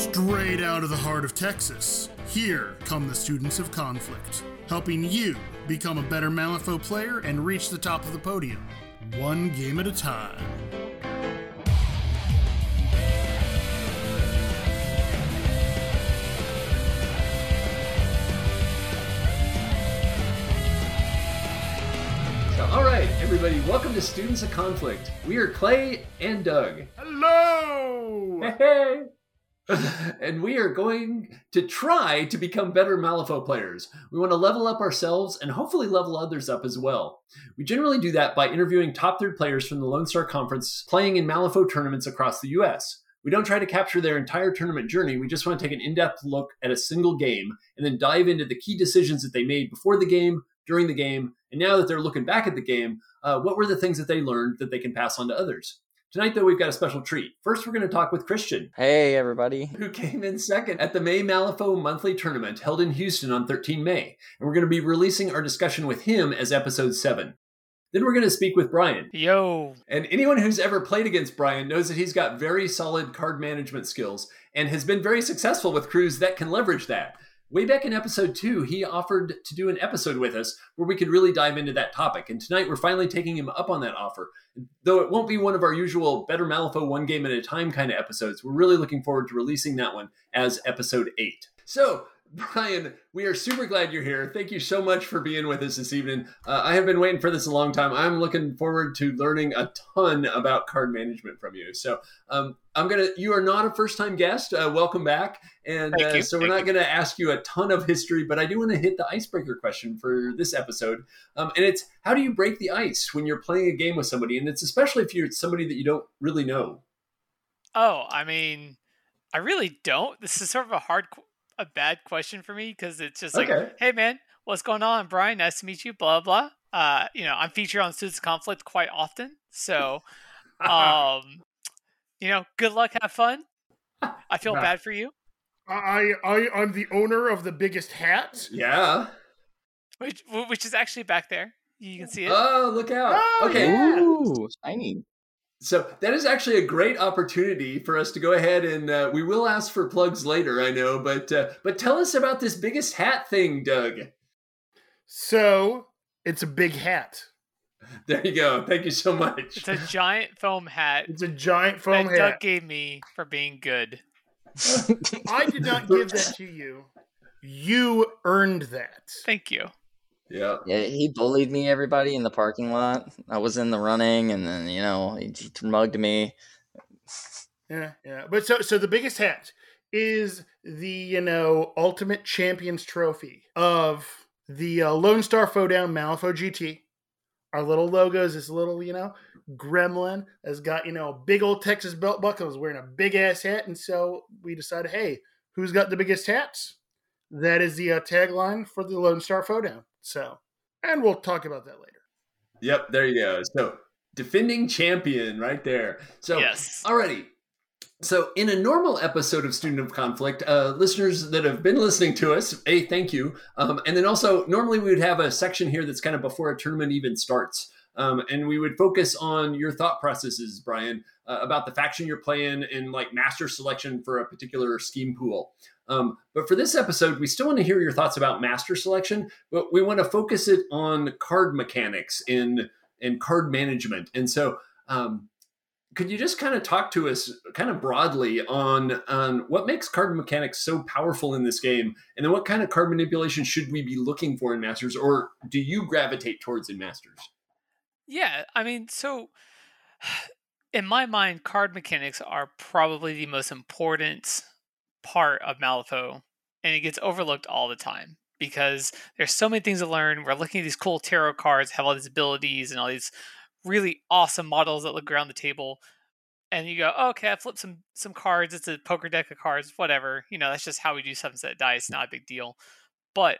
Straight out of the heart of Texas, here come the students of conflict, helping you become a better Malifaux player and reach the top of the podium, one game at a time. All right, everybody, welcome to Students of Conflict. We are Clay and Doug. Hello! Hey! and we are going to try to become better Malifaux players. We want to level up ourselves and hopefully level others up as well. We generally do that by interviewing top third players from the Lone Star Conference playing in Malifaux tournaments across the US. We don't try to capture their entire tournament journey. We just want to take an in depth look at a single game and then dive into the key decisions that they made before the game, during the game, and now that they're looking back at the game, uh, what were the things that they learned that they can pass on to others? Tonight, though, we've got a special treat. First, we're going to talk with Christian. Hey, everybody. Who came in second at the May Malifaux monthly tournament held in Houston on 13 May. And we're going to be releasing our discussion with him as episode 7. Then we're going to speak with Brian. Yo. And anyone who's ever played against Brian knows that he's got very solid card management skills and has been very successful with crews that can leverage that. Way back in episode two, he offered to do an episode with us where we could really dive into that topic. And tonight we're finally taking him up on that offer. Though it won't be one of our usual Better Malifaux one game at a time kind of episodes, we're really looking forward to releasing that one as episode eight. So, Brian, we are super glad you're here. Thank you so much for being with us this evening. Uh, I have been waiting for this a long time. I'm looking forward to learning a ton about card management from you. So, um, I'm gonna. You are not a first time guest. Uh, welcome back. And uh, so we're Thank not going to ask you a ton of history, but I do want to hit the icebreaker question for this episode. Um, and it's how do you break the ice when you're playing a game with somebody, and it's especially if you're somebody that you don't really know. Oh, I mean, I really don't. This is sort of a hard, a bad question for me because it's just like, Okay. hey man, what's going on, Brian? Nice to meet you. Blah blah. Uh, you know, I'm featured on Students of Conflict quite often, so um, you know, good luck, have fun. I feel Nah. bad for you, I, I, I'm the owner of the biggest hat. Yeah. which which is actually back there. You can see it. Oh, look out. Oh, okay. yeah. Ooh, shiny. So that is actually a great opportunity for us to go ahead and uh, we will ask for plugs later, I know, but uh, but tell us about this biggest hat thing, Doug. So, it's a big hat. There you go. Thank you so much. it's a giant foam hat It's a giant foam hat. that foam Doug gave me for being good. I did not give that to you. You earned that. Thank you. Yeah. Yeah, he bullied me, everybody, in the parking lot. I was in the running, and then, you know, he, he mugged me. Yeah, yeah. But so so the biggest hat is the, you know, ultimate champions trophy of the uh, Lone Star Fauxdown Malifaux GT. Our little logo is this little, you know, gremlin that's got, you know, a big old Texas belt buckle, is wearing a big ass hat. And so we decided, hey, who's got the biggest hats? That is the uh, tagline for the Lone Star Fauxdown. So, and we'll talk about that later. Yep, there you go. So defending champion right there. So Yes. alrighty. So in a normal episode of Student of Conflict, uh, listeners that have been listening to us, a thank you. Um, and then also normally we would have a section here that's kind of before a tournament even starts. Um, and we would focus on your thought processes, Brian, uh, about the faction you're playing and like master selection for a particular scheme pool. Um, but for this episode, we still want to hear your thoughts about master selection, but we want to focus it on card mechanics and and card management. And so, um, could you just kind of talk to us, kind of broadly, on on what makes card mechanics so powerful in this game, and then what kind of card manipulation should we be looking for in Masters, or do you gravitate towards in Masters? Yeah, I mean, so in my mind, card mechanics are probably the most important part of Malifaux, and it gets overlooked all the time because there's so many things to learn. We're looking at these cool tarot cards, have all these abilities and all these really awesome models that look around the table, and you go, oh, "Okay, I flipped some some cards. It's a poker deck of cards, whatever." You know, that's just how we do seven set dice. Not a big deal, but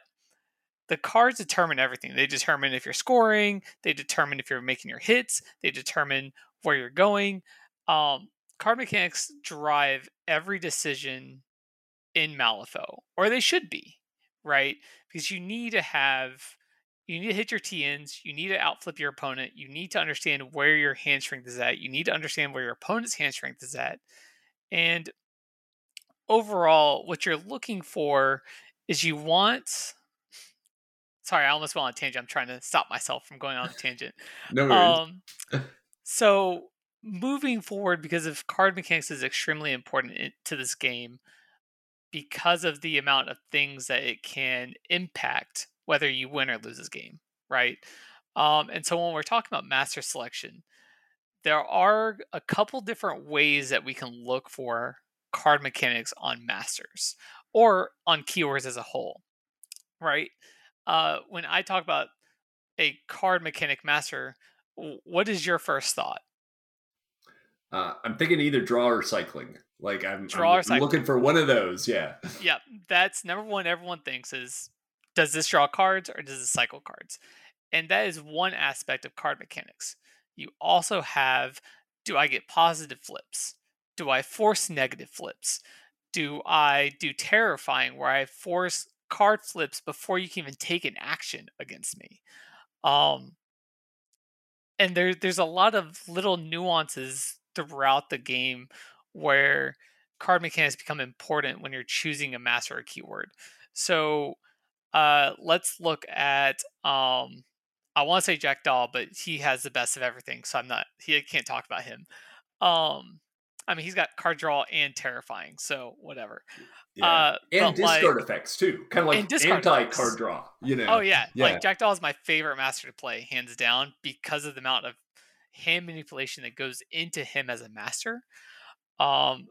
the cards determine everything. They determine if you're scoring, they determine if you're making your hits, they determine where you're going. Um, card mechanics drive every decision in Malifaux, or they should be, right? Because you need to have, you need to hit your TNs, you need to outflip your opponent, you need to understand where your hand strength is at, you need to understand where your opponent's hand strength is at. And overall, what you're looking for is you want. Sorry, I almost went on a tangent. I'm trying to stop myself from going on a tangent. No worries. Um, so moving forward, because of card mechanics is extremely important to this game, because of the amount of things that it can impact whether you win or lose this game, right? Um, and so when we're talking about master selection, there are a couple different ways that we can look for card mechanics on masters or on keywords as a whole, right? Uh, when I talk about a card mechanic master, what is your first thought? Uh, I'm thinking either draw or cycling. Like I'm, Draw I'm cycling. looking for one of those. Yeah. Yeah, that's number one. Everyone thinks is does this draw cards or does this cycle cards? And that is one aspect of card mechanics. You also have do I get positive flips? Do I force negative flips? Do I do terrifying where I force card flips before you can even take an action against me? Um, and there, there's a lot of little nuances throughout the game where card mechanics become important when you're choosing a master or keyword. So uh, let's look at um, I want to say Jack Jackdaw, but he has the best of everything, so I'm not he can't talk about him. Um, I mean he's got card draw and terrifying, so whatever. Yeah. Uh, and but, like- discard effects too. Kind of like discard anti card draw. You know. Oh yeah, Yeah. like Jackdaw is my favorite master to play, hands down, because of the amount of hand manipulation that goes into him as a master. Um,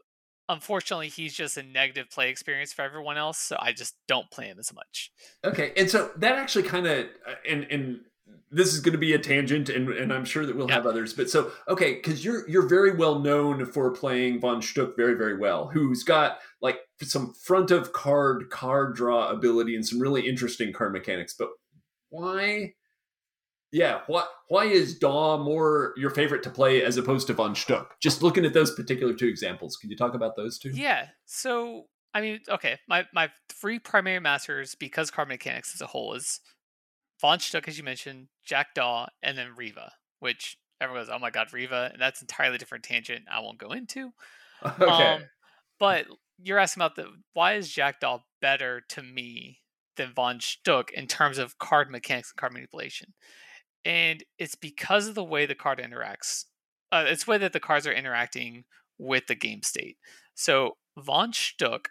unfortunately, he's just a negative play experience for everyone else, so I just don't play him as much. Okay, and so that actually kind of and and this is going to be a tangent, and and I'm sure that we'll Yeah. have others. But so okay, because you're you're very well known for playing von Schtook very very well, who's got like some front of card card draw ability and some really interesting card mechanics. But why? Yeah, what why is Daw more your favorite to play as opposed to von Schtook? Just looking at those particular two examples, can you talk about those two? Yeah. So I mean, okay, my my three primary masters because card mechanics as a whole is Von Schtook, as you mentioned, Jack Daw, and then Reva, which everyone goes, "Oh my god, Reva," and that's entirely different tangent. I won't go into. Okay. Um, but you're asking about the why is Jack Daw better to me than Von Schtook in terms of card mechanics and card manipulation, and it's because of the way the card interacts. Uh, it's the way that the cards are interacting with the game state. So Von Schtook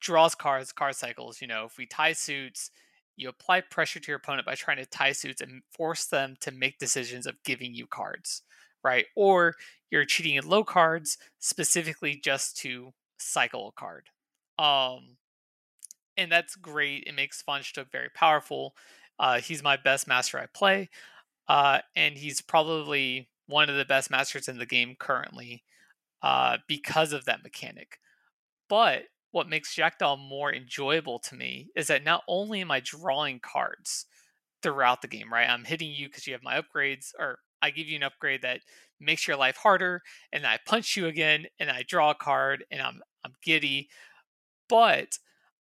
draws cards, card cycles. You know, if we tie suits, you apply pressure to your opponent by trying to tie suits and force them to make decisions of giving you cards, right? Or you're cheating in low cards specifically just to cycle a card. Um, and that's great. It makes Von Schtook very powerful. Uh, he's my best master I play, uh, and he's probably one of the best masters in the game currently uh, because of that mechanic. But what makes Jackdaw more enjoyable to me is that not only am I drawing cards throughout the game, right? I'm hitting you because you have my upgrades, or I give you an upgrade that makes your life harder, and I punch you again, and I draw a card, and I'm I'm giddy. But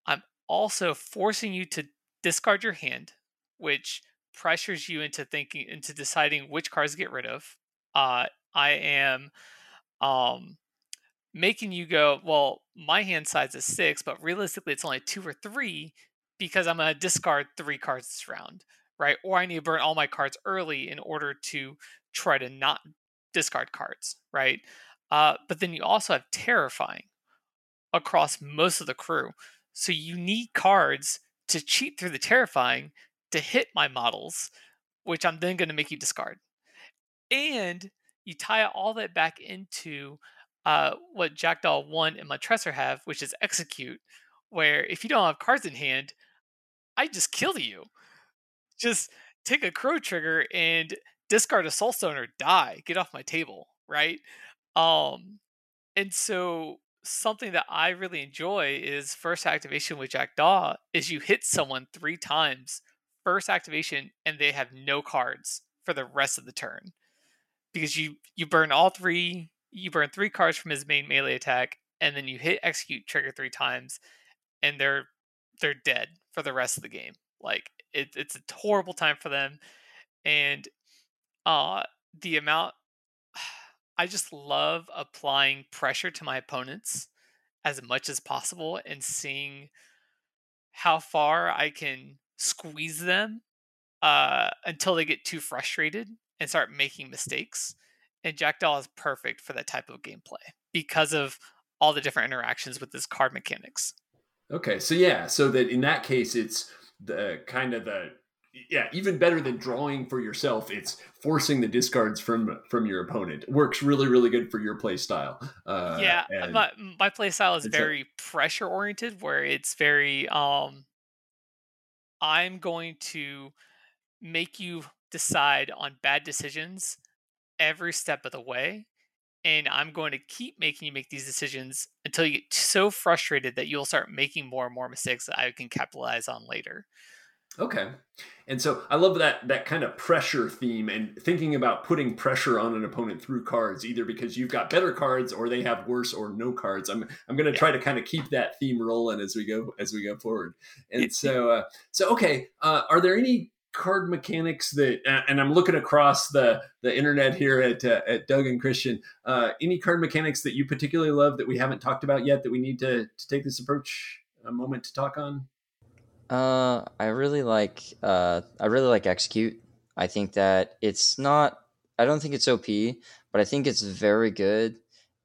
I'm also forcing you to discard your hand, which pressures you into thinking into deciding which cards to get rid of. Uh, I am um making you go, well, my hand size is six, but realistically it's only two or three because I'm gonna discard three cards this round, right? Or I need to burn all my cards early in order to try to not discard cards, right? Uh, but then you also have terrifying across most of the crew. So you need cards to cheat through the terrifying to hit my models, which I'm then going to make you discard. And you tie all that back into uh, what Jackdaw 1 and Montresor have, which is execute, where if you don't have cards in hand, I just kill you. Just take a crow trigger and discard a soulstone or die. Get off my table, right? Um, and so something that I really enjoy is first activation with Jackdaw is you hit someone three times first activation and they have no cards for the rest of the turn. Because you you burn all three you burn three cards from his main melee attack and then you hit execute trigger three times and they're they're dead for the rest of the game. Like it, it's a horrible time for them and uh the amount I just love applying pressure to my opponents as much as possible and seeing how far I can squeeze them uh, until they get too frustrated and start making mistakes. And Jackdaw is perfect for that type of gameplay because of all the different interactions with this card mechanics. Okay, so yeah, so that in that case, it's the kind of the yeah even better than drawing for yourself it's forcing the discards from from your opponent works really really good for your play style uh, yeah and, my, my play style is very pressure oriented where it's very um i'm going to make you decide on bad decisions every step of the way and i'm going to keep making you make these decisions until you get so frustrated that you'll start making more and more mistakes that i can capitalize on later Okay. And so I love that that kind of pressure theme and thinking about putting pressure on an opponent through cards, either because you've got better cards or they have worse or no cards. I'm I'm going to try to kind of keep that theme rolling as we go as we go forward. And so uh, so okay, uh, are there any card mechanics that and I'm looking across the the internet here at uh, at Doug and Christian, uh, any card mechanics that you particularly love that we haven't talked about yet that we need to to take this approach a moment to talk on? Uh, I really like uh, I really like execute. I think that it's not. I don't think it's OP, but I think it's very good.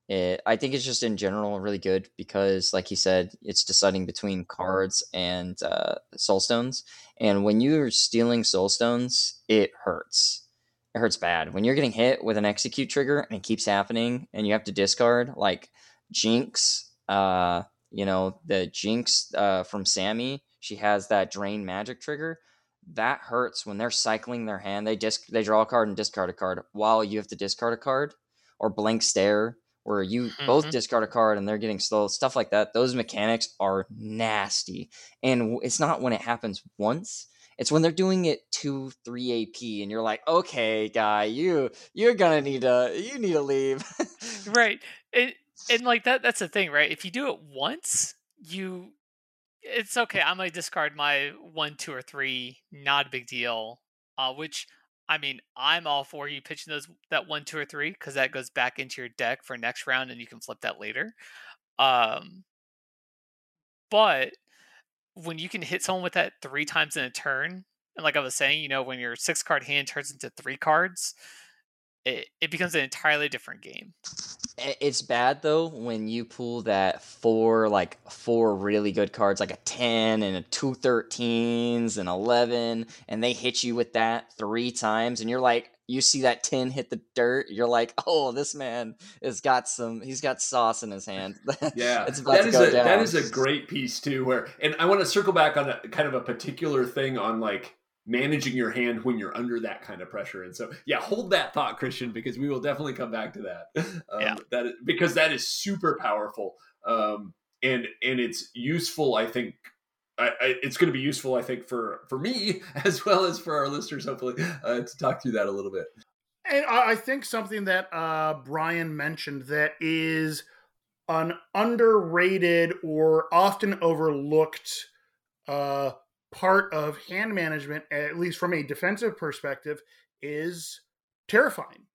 It, I think it's just in general really good because, like he said, it's deciding between cards and uh, soul stones. And when you're stealing soul stones, it hurts. It hurts bad when you're getting hit with an execute trigger and it keeps happening, and you have to discard like Jinx. Uh, you know the Jinx uh, from Sammy she has that drain magic trigger. That hurts when they're cycling their hand. They disc they draw a card and discard a card while you have to discard a card or blank stare where you mm-hmm. both discard a card and they're getting slow stuff like that. Those mechanics are nasty, and it's not when it happens once. It's when they're doing it two, three AP, and you're like, okay, guy, you you're gonna need to you need to leave. right, and and like that that's the thing, right? If you do it once, you it's okay. I might discard my one, two, or three. Not a big deal. Uh, which I mean, I'm all for you pitching those that one, two, or three because that goes back into your deck for next round, and you can flip that later. Um, but when you can hit someone with that three times in a turn, and like I was saying, you know, when your six card hand turns into three cards, it, it becomes an entirely different game. It's bad though when you pull that four like four really good cards like a 10 and a two thirteens and 11 and they hit you with that three times and you're like you see that 10 hit the dirt you're like oh this man has got some he's got sauce in his hand yeah it's that is a down. that is a great piece too where and i want to circle back on a kind of a particular thing on like managing your hand when you're under that kind of pressure. And so, yeah, hold that thought, Christian, because we will definitely come back to that. Um, yeah. That is, because that is super powerful, um, and and it's useful. I think I, I, it's going to be useful. I think for for me as well as for our listeners, hopefully, uh, to talk through that a little bit. And I think something that uh, Brian mentioned that is an underrated or often overlooked uh, part of hand management, at least from a defensive perspective, is terrifying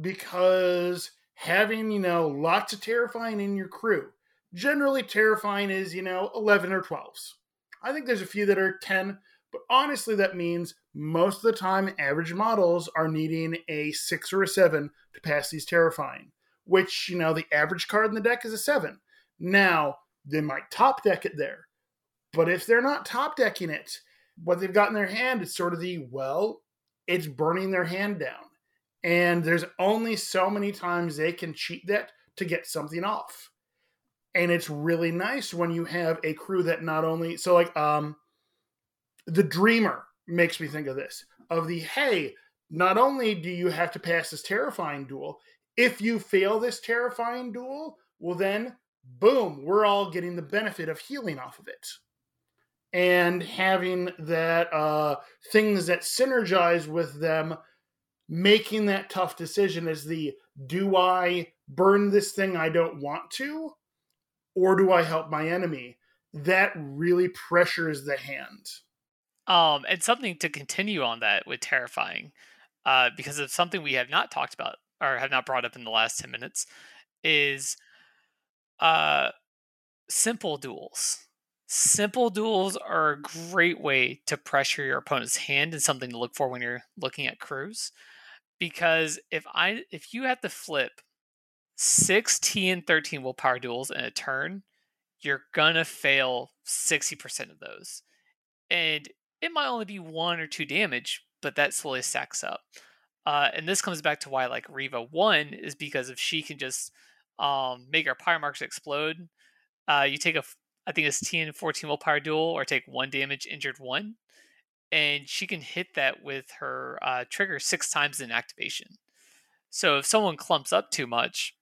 because having, you know, lots of terrifying in your crew. Generally, terrifying is, you know, 11 or 12s. I think there's a few that are 10, but honestly, that means most of the time, average models are needing a 6 or a 7 to pass these terrifying, which, you know, the average card in the deck is a 7. Now, they might top deck it there but if they're not top decking it, what they've got in their hand is sort of the well, it's burning their hand down. And there's only so many times they can cheat that to get something off. And it's really nice when you have a crew that not only so like um the dreamer makes me think of this of the hey, not only do you have to pass this terrifying duel, if you fail this terrifying duel, well then boom, we're all getting the benefit of healing off of it and having that uh, things that synergize with them making that tough decision is the do I burn this thing I don't want to or do I help my enemy? That really pressures the hand. Um, and something to continue on that with terrifying, uh, because of something we have not talked about or have not brought up in the last 10 minutes is uh simple duels. Simple duels are a great way to pressure your opponent's hand and something to look for when you're looking at crews. Because if I if you have to flip six TN 13 willpower duels in a turn, you're gonna fail 60% of those. And it might only be one or two damage, but that slowly stacks up. Uh, and this comes back to why like Reva one is because if she can just um, make her pyre marks explode, uh, you take a I think it's TN 14 willpower duel or take one damage injured one, and she can hit that with her uh, trigger six times in activation. So if someone clumps up too much,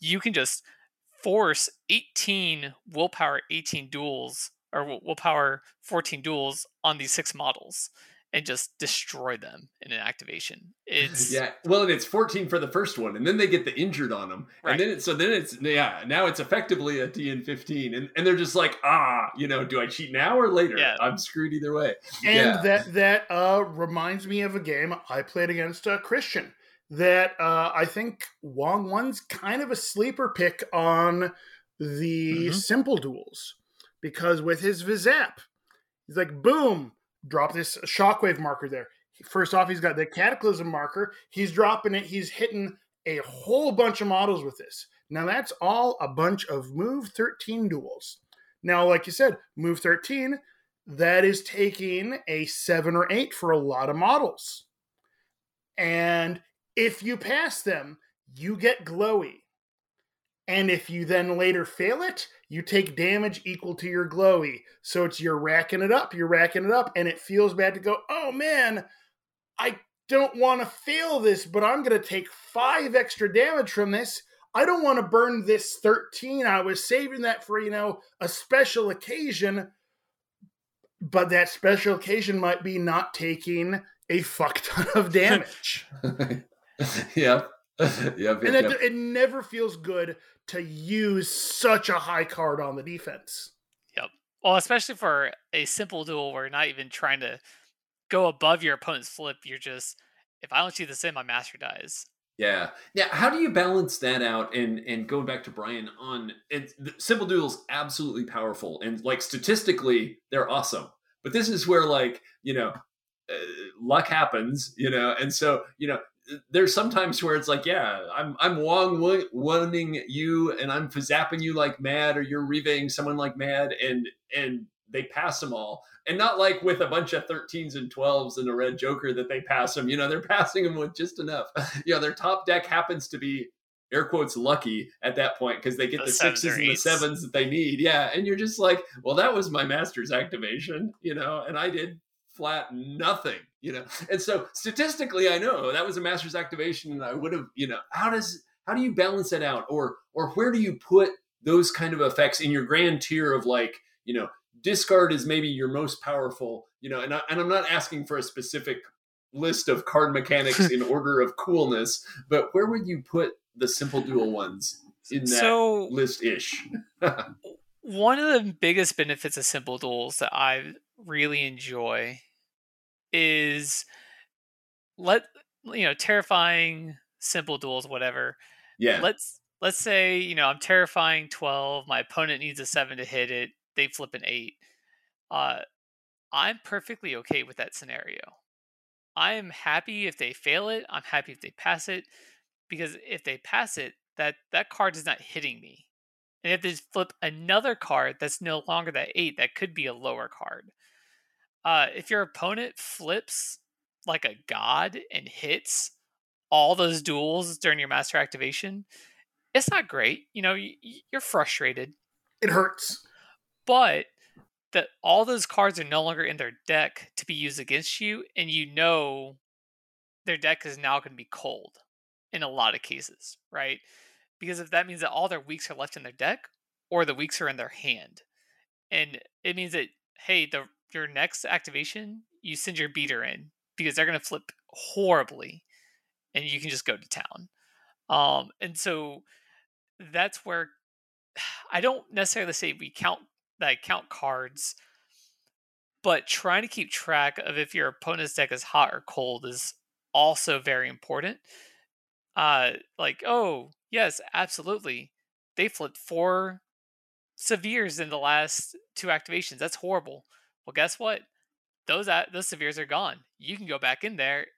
you can just force 18 willpower 18 duels or willpower 14 duels on these six models and just destroy them in an activation. It's yeah. Well, and it's 14 for the first one, and then they get the injured on them, right. and then it's so then it's yeah. Now it's effectively a TN 15, and and they're just like ah, you know, do I cheat now or later? Yeah. I'm screwed either way. And yeah. that that uh reminds me of a game I played against a Christian. That uh, I think Wong One's kind of a sleeper pick on the mm-hmm. simple duels because with his Vizap, he's like boom drop this shockwave marker there. First off, he's got the cataclysm marker. He's dropping it. He's hitting a whole bunch of models with this. Now that's all a bunch of move 13 duels. Now, like you said, move 13, that is taking a seven or eight for a lot of models. And if you pass them, you get glowy. And if you then later fail it, you take damage equal to your glowy. So it's you're racking it up, you're racking it up, and it feels bad to go, oh man, I don't want to fail this, but I'm going to take five extra damage from this. I don't want to burn this 13. I was saving that for, you know, a special occasion. But that special occasion might be not taking a fuck ton of damage. yep. yep, and yep. It, it never feels good to use such a high card on the defense. Yep. Well, especially for a simple duel where you're not even trying to go above your opponent's flip. You're just, if I don't see the same, my master dies. Yeah. Yeah. How do you balance that out? And and going back to Brian on it, simple duels, absolutely powerful, and like statistically, they're awesome. But this is where like you know, uh, luck happens. You know, and so you know, there's sometimes where it's like, yeah, I'm I'm Wong winning you, and I'm zapping you like mad, or you're revaying someone like mad, and and they pass them all, and not like with a bunch of 13s and 12s and a red Joker that they pass them. You know, they're passing them with just enough. you know, their top deck happens to be air quotes lucky at that point because they get the, the sixes and the sevens that they need. Yeah, and you're just like, well, that was my master's activation, you know, and I did flat nothing you know? And so statistically i know that was a master's activation and i would have you know how does how do you balance that out? Or or where do you put those kind of effects in your grand tier of like you know discard is maybe your most powerful you know? And, I, and i'm not asking for a specific list of card mechanics in order of coolness but where would you put the simple duel ones in that so, list ish one of the biggest benefits of simple duels that i really enjoy is let you know terrifying simple duels whatever. Yeah. Let's let's say you know i'm terrifying 12 my opponent needs a 7 to hit it they flip an 8 uh i'm perfectly okay with that scenario. I'm happy if they fail it i'm happy if they pass it because if they pass it that that card is not hitting me. And if they flip another card that's no longer that 8 that could be a lower card uh, if your opponent flips like a god and hits all those duels during your master activation, it's not great. You know, you're frustrated. It hurts. But that all those cards are no longer in their deck to be used against you, and you know their deck is now going to be cold in a lot of cases, right? Because if that means that all their weeks are left in their deck, or the weeks are in their hand, and it means that hey, the your next activation, you send your beater in because they're going to flip horribly and you can just go to town. Um, and so that's where I don't necessarily say we count that count cards, but trying to keep track of if your opponent's deck is hot or cold is also very important. Uh, like, oh, yes, absolutely. They flipped four severes in the last two activations. That's horrible. Well, guess what? Those those severes are gone. You can go back in there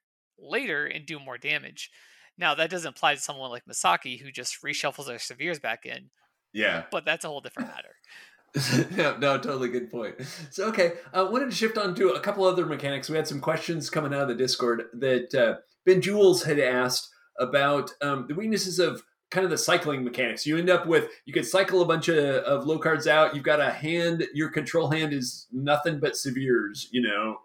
later and do more damage. Now that doesn't apply to someone like Misaki who just reshuffles their severes back in. Yeah, but that's a whole different matter. yeah, no, totally good point. So, okay, I uh, wanted to shift on to a couple other mechanics. We had some questions coming out of the Discord that uh, Ben Jules had asked about um, the weaknesses of kind of the cycling mechanics. You end up with you could cycle a bunch of, of low cards out. You've got a hand. Your control hand is nothing but severes, you know,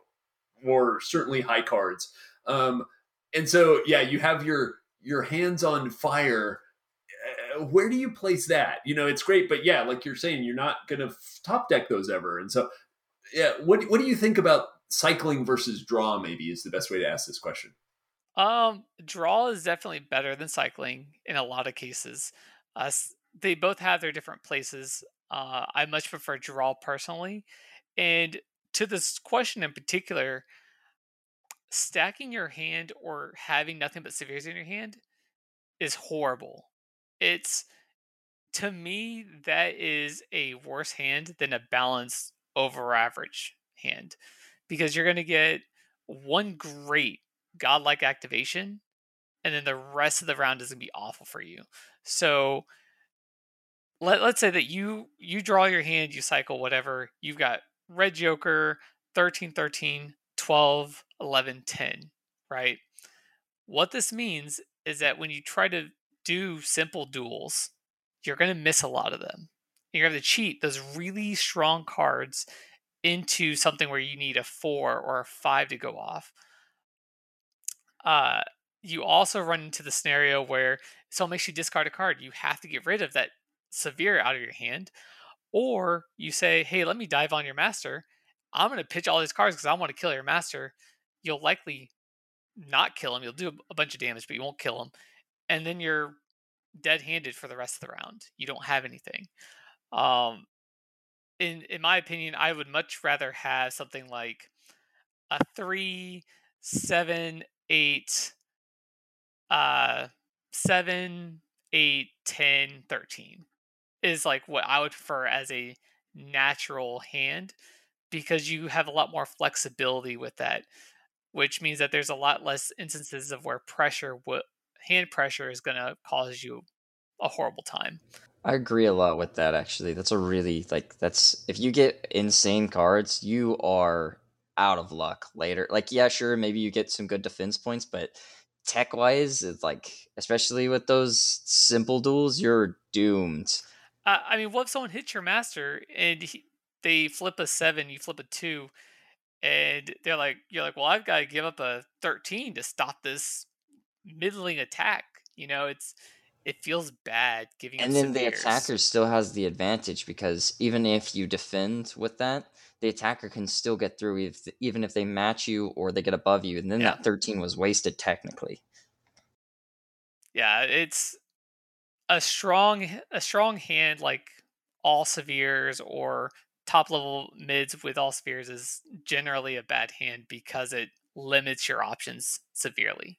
or certainly high cards. Um, and so, yeah, you have your your hands on fire where do you place that? You know, it's great, but yeah, like you're saying, you're not going to top deck those ever. And so, yeah, what what do you think about cycling versus draw? Maybe is the best way to ask this question. Um, draw is definitely better than cycling in a lot of cases. Uh, they both have their different places. Uh, I much prefer draw personally, and to this question in particular, stacking your hand or having nothing but severes in your hand is horrible it's to me that is a worse hand than a balanced over average hand because you're going to get one great godlike activation and then the rest of the round is to be awful for you so let, let's say that you you draw your hand you cycle whatever you've got red joker 13 13 12 11 10 right what this means is that when you try to do simple duels, you're going to miss a lot of them. You're going to have to cheat those really strong cards into something where you need a four or a five to go off. Uh, you also run into the scenario where someone makes you discard a card. You have to get rid of that severe out of your hand. Or you say, hey, let me dive on your master. I'm going to pitch all these cards because I want to kill your master. You'll likely not kill him. You'll do a bunch of damage, but you won't kill him and then you're dead-handed for the rest of the round. You don't have anything. Um, in in my opinion, I would much rather have something like a three, seven, eight, uh, seven, eight, ten, thirteen is like what I would prefer as a natural hand because you have a lot more flexibility with that, which means that there's a lot less instances of where pressure w- hand pressure is going to cause you a horrible time. I agree a lot with that actually. That's a really like that's if you get insane cards, you are out of luck later. Like yeah, sure, maybe you get some good defense points, but tech wise, it's like especially with those simple duels, you're doomed. Uh, I mean, what if someone hits your master and he, they flip a seven, you flip a two, and they're like, you're like, well, I've got to give up a thirteen to stop this middling attack. You know, it's it feels bad giving. And then the attacker still has the advantage because even if you defend with that, the attacker can still get through if, even if they match you or they get above you, and then yeah. that thirteen was wasted technically. Yeah, it's a strong a strong hand like all severes or top level mids with all severes is generally a bad hand because it limits your options severely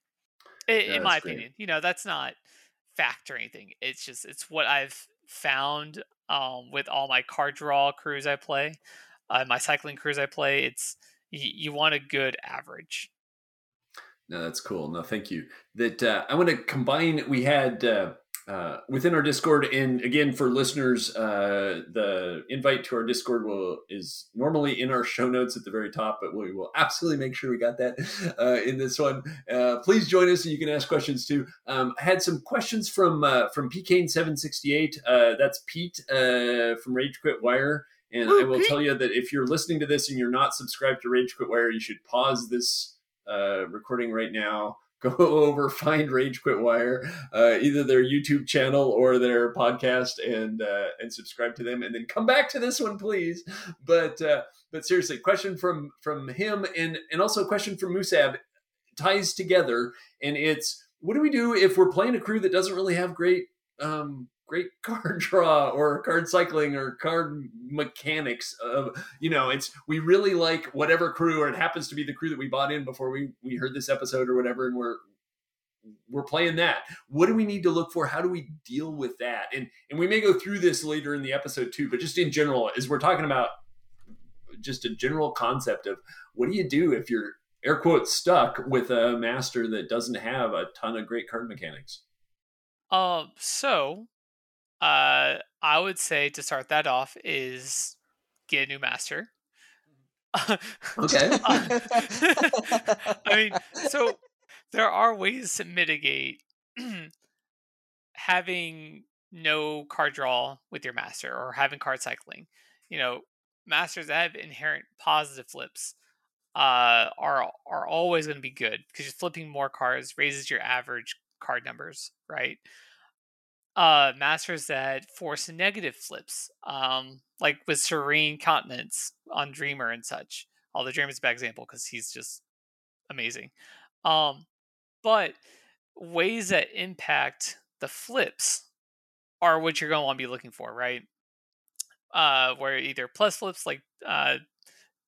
in, in my great. opinion. You know, that's not fact or anything. It's just it's what I've found um, with all my card draw crews I play, uh, my cycling crews I play. It's you, you want a good average. No, that's cool. No, thank you. That uh, I want to combine. We had uh, uh, within our Discord. And again, for listeners, uh, the invite to our Discord will is normally in our show notes at the very top, but we will absolutely make sure we got that uh, in this one. Uh, please join us, and you can ask questions too. Um, I had some questions from from PKane seven sixty eight. That's Pete from Rage Quit Wire. And I will tell you that if you're listening to this and you're not subscribed to Rage Quit Wire, you should pause this recording right now. Go over find Rage Quit Wire, uh, either their YouTube channel or their podcast, and uh, and subscribe to them, and then come back to this one, please. But uh, but seriously, question from from him, and and also a question from Musab ties together, and it's what do we do if we're playing a crew that doesn't really have great um, great card draw or card cycling or card mechanics of you know it's we really like whatever crew or it happens to be the crew that we bought in before we we heard this episode or whatever and we're we're playing that. What do we need to look for? How do we deal with that? And and we may go through this later in the episode too, but just in general, as we're talking about just a general concept of what do you do if you're air quotes stuck with a master that doesn't have a ton of great card mechanics? Um, so uh I would say to start that off is get a new master. Okay. I mean, so there are ways to mitigate having no card draw with your master or having card cycling. You know, masters that have inherent positive flips uh, are are always going to be good because you're flipping more cards raises your average card numbers, right? Uh, masters that force negative flips, um, like with Serene Countenance on Dreamer and such. Although Dreamer's a bad example because he's just amazing. Um, but ways that impact the flips are what you're going to want to be looking for, right? Uh, where either plus flips like uh,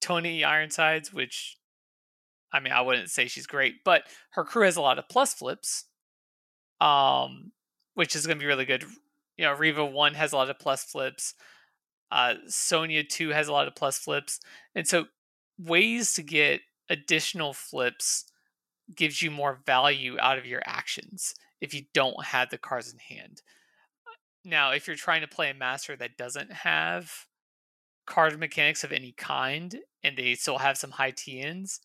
Toni Ironsides, which I mean, I wouldn't say she's great, but her crew has a lot of plus flips, um, which is going to be really good. You know, Reva 1 has a lot of plus flips. Uh, Sonnia 2 has a lot of plus flips. And so, ways to get additional flips gives you more value out of your actions if you don't have the cards in hand. Now, if you're trying to play a master that doesn't have card mechanics of any kind and they still have some high TNs,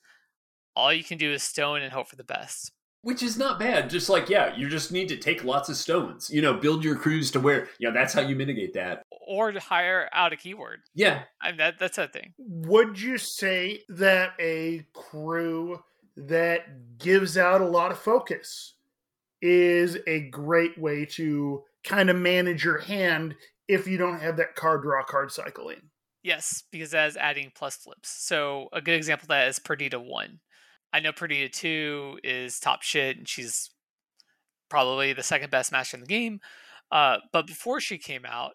all you can do is stone and hope for the best. Which is not bad. Just like, yeah, you just need to take lots of stones. You know, build your crews to where, you know, that's how you mitigate that. Or to hire out a keyword. Yeah. I mean, that, that's a thing. Would you say that a crew that gives out a lot of focus is a great way to kind of manage your hand if you don't have that card draw card cycling. Yes, because that is adding plus flips. So a good example of that is Perdita 1. I know Perdita 2 is top shit and she's probably the second best match in the game. Uh, but before she came out,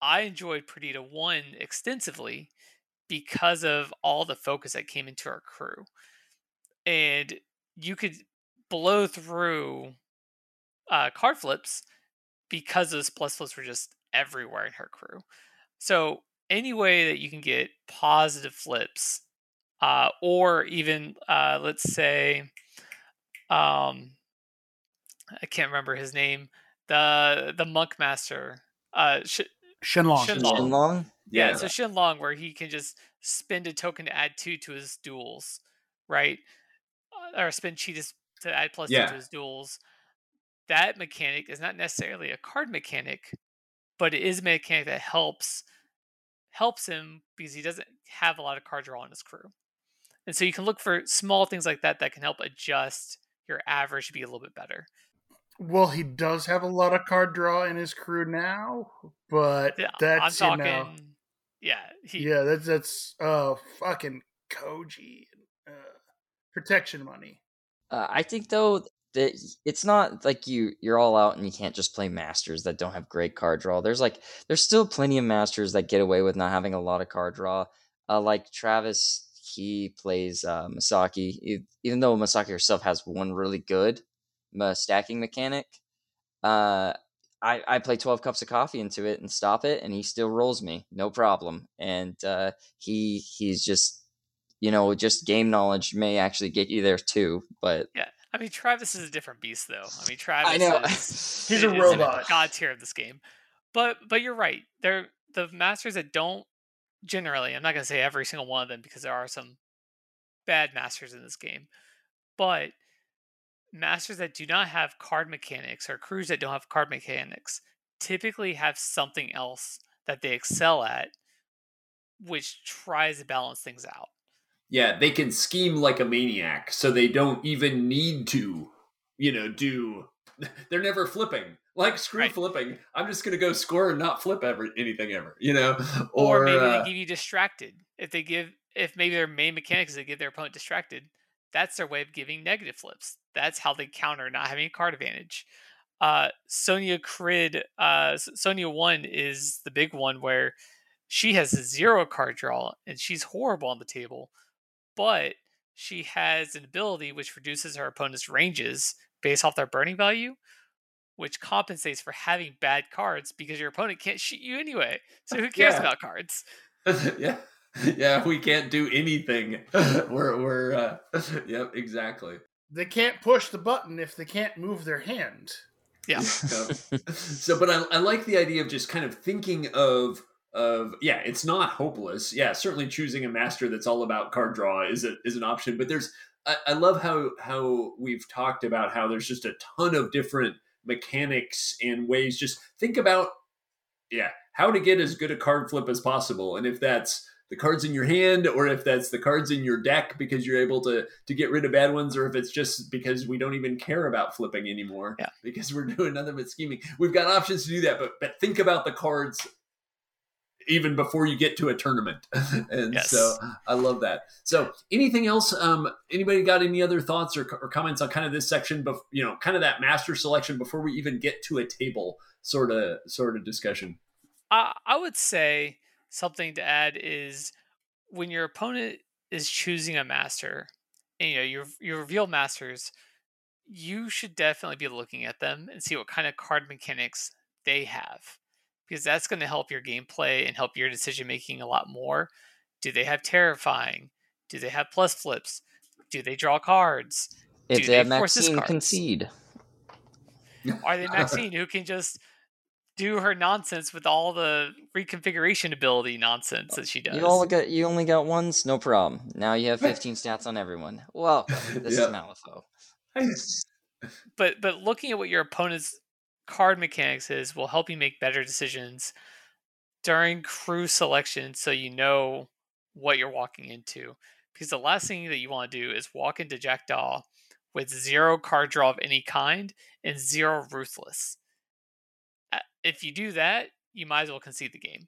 I enjoyed Perdita 1 extensively because of all the focus that came into her crew and you could blow through uh, card flips because those plus flips were just everywhere in her crew. So any way that you can get positive flips, uh, or even uh, let's say, um, I can't remember his name, the the monk master, uh, Sh- Shenlong. Shenlong. Shenlong? Yeah, Yeah. so Shenlong, where he can just spend a token to add two to his duels, right? Uh, Or spend chi to, s- to add plus two Yeah. to his duels. That mechanic is not necessarily a card mechanic, but it is a mechanic that helps helps him because he doesn't have a lot of card draw in his crew. And so you can look for small things like that that can help adjust your average to be a little bit better. Well, he does have a lot of card draw in his crew now, but Yeah, that's I'm you know, yeah, he, yeah, that's that's uh fucking Koji uh, protection money. Uh, I think though that it's not like you you're all out and you can't just play masters that don't have great card draw. There's like there's still plenty of masters that get away with not having a lot of card draw. Uh, like Travis, he plays uh, Misaki, even though Misaki herself has one really good uh, stacking mechanic. Uh, I, I play 12 cups of coffee into it and stop it, and he still rolls me, no problem. And uh, he he's just, you know, just game knowledge may actually get you there too. But yeah, I mean, Travis is a different beast, though. I mean, Travis I know is He's a robot. god tier of this game. But but you're right. They're the masters that don't generally. I'm not gonna say every single one of them because there are some bad masters in this game. But masters that do not have card mechanics or crews that don't have card mechanics typically have something else that they excel at, which tries to balance things out. Yeah, they can scheme like a maniac, so they don't even need to, you know, do. They're never flipping. Like screw Right. flipping. I'm just gonna go score and not flip ever anything ever. You know, or, or, maybe uh, they give you distracted. If they give, if maybe their main mechanic is they give their opponent distracted, that's their way of giving negative flips. That's how they counter not having a card advantage. Uh, Sonnia Criid, uh, Sonnia One is the big one where she has a zero card draw and she's horrible on the table, but she has an ability which reduces her opponent's ranges based off their burning value, which compensates for having bad cards because your opponent can't shoot you anyway. So who cares Yeah. about cards? yeah. Yeah, we can't do anything. we're we're uh yep, exactly. They can't push the button if they can't move their hand. Yeah. so but I, I like the idea of just kind of thinking of of yeah it's not hopeless yeah certainly choosing a master that's all about card draw is a, is an option but there's I, I love how how we've talked about how there's just a ton of different mechanics and ways just think about yeah how to get as good a card flip as possible and if that's the cards in your hand or if that's the cards in your deck because you're able to to get rid of bad ones or if it's just because we don't even care about flipping anymore Yeah. because we're doing nothing but scheming we've got options to do that but but think about the cards even before you get to a tournament. And Yes. so i love that. So anything else um anybody got any other thoughts or, or comments on kind of this section bef- you know kind of that master selection before we even get to a table sort of sort of discussion? I, I would say something to add is when your opponent is choosing a master, and you know your, your reveal masters, you should definitely be looking at them and see what kind of card mechanics they have, because that's going to help your gameplay and help your decision making a lot more. Do they have terrifying? Do they have plus flips? Do they draw cards? if Do they, they have Maxine cards? concede. Are they Maxine who can just do her nonsense with all the reconfiguration ability nonsense that she does? you only got you only got ones, no problem. Now you have 15 stats on everyone. Welcome. This Yeah. is Malifaux. but but looking at what your opponent's card mechanics is will help you make better decisions during crew selection so you know what you're walking into because the last thing that you want to do is walk into Jack Daw with zero card draw of any kind and zero ruthless if you do that you might as well concede the game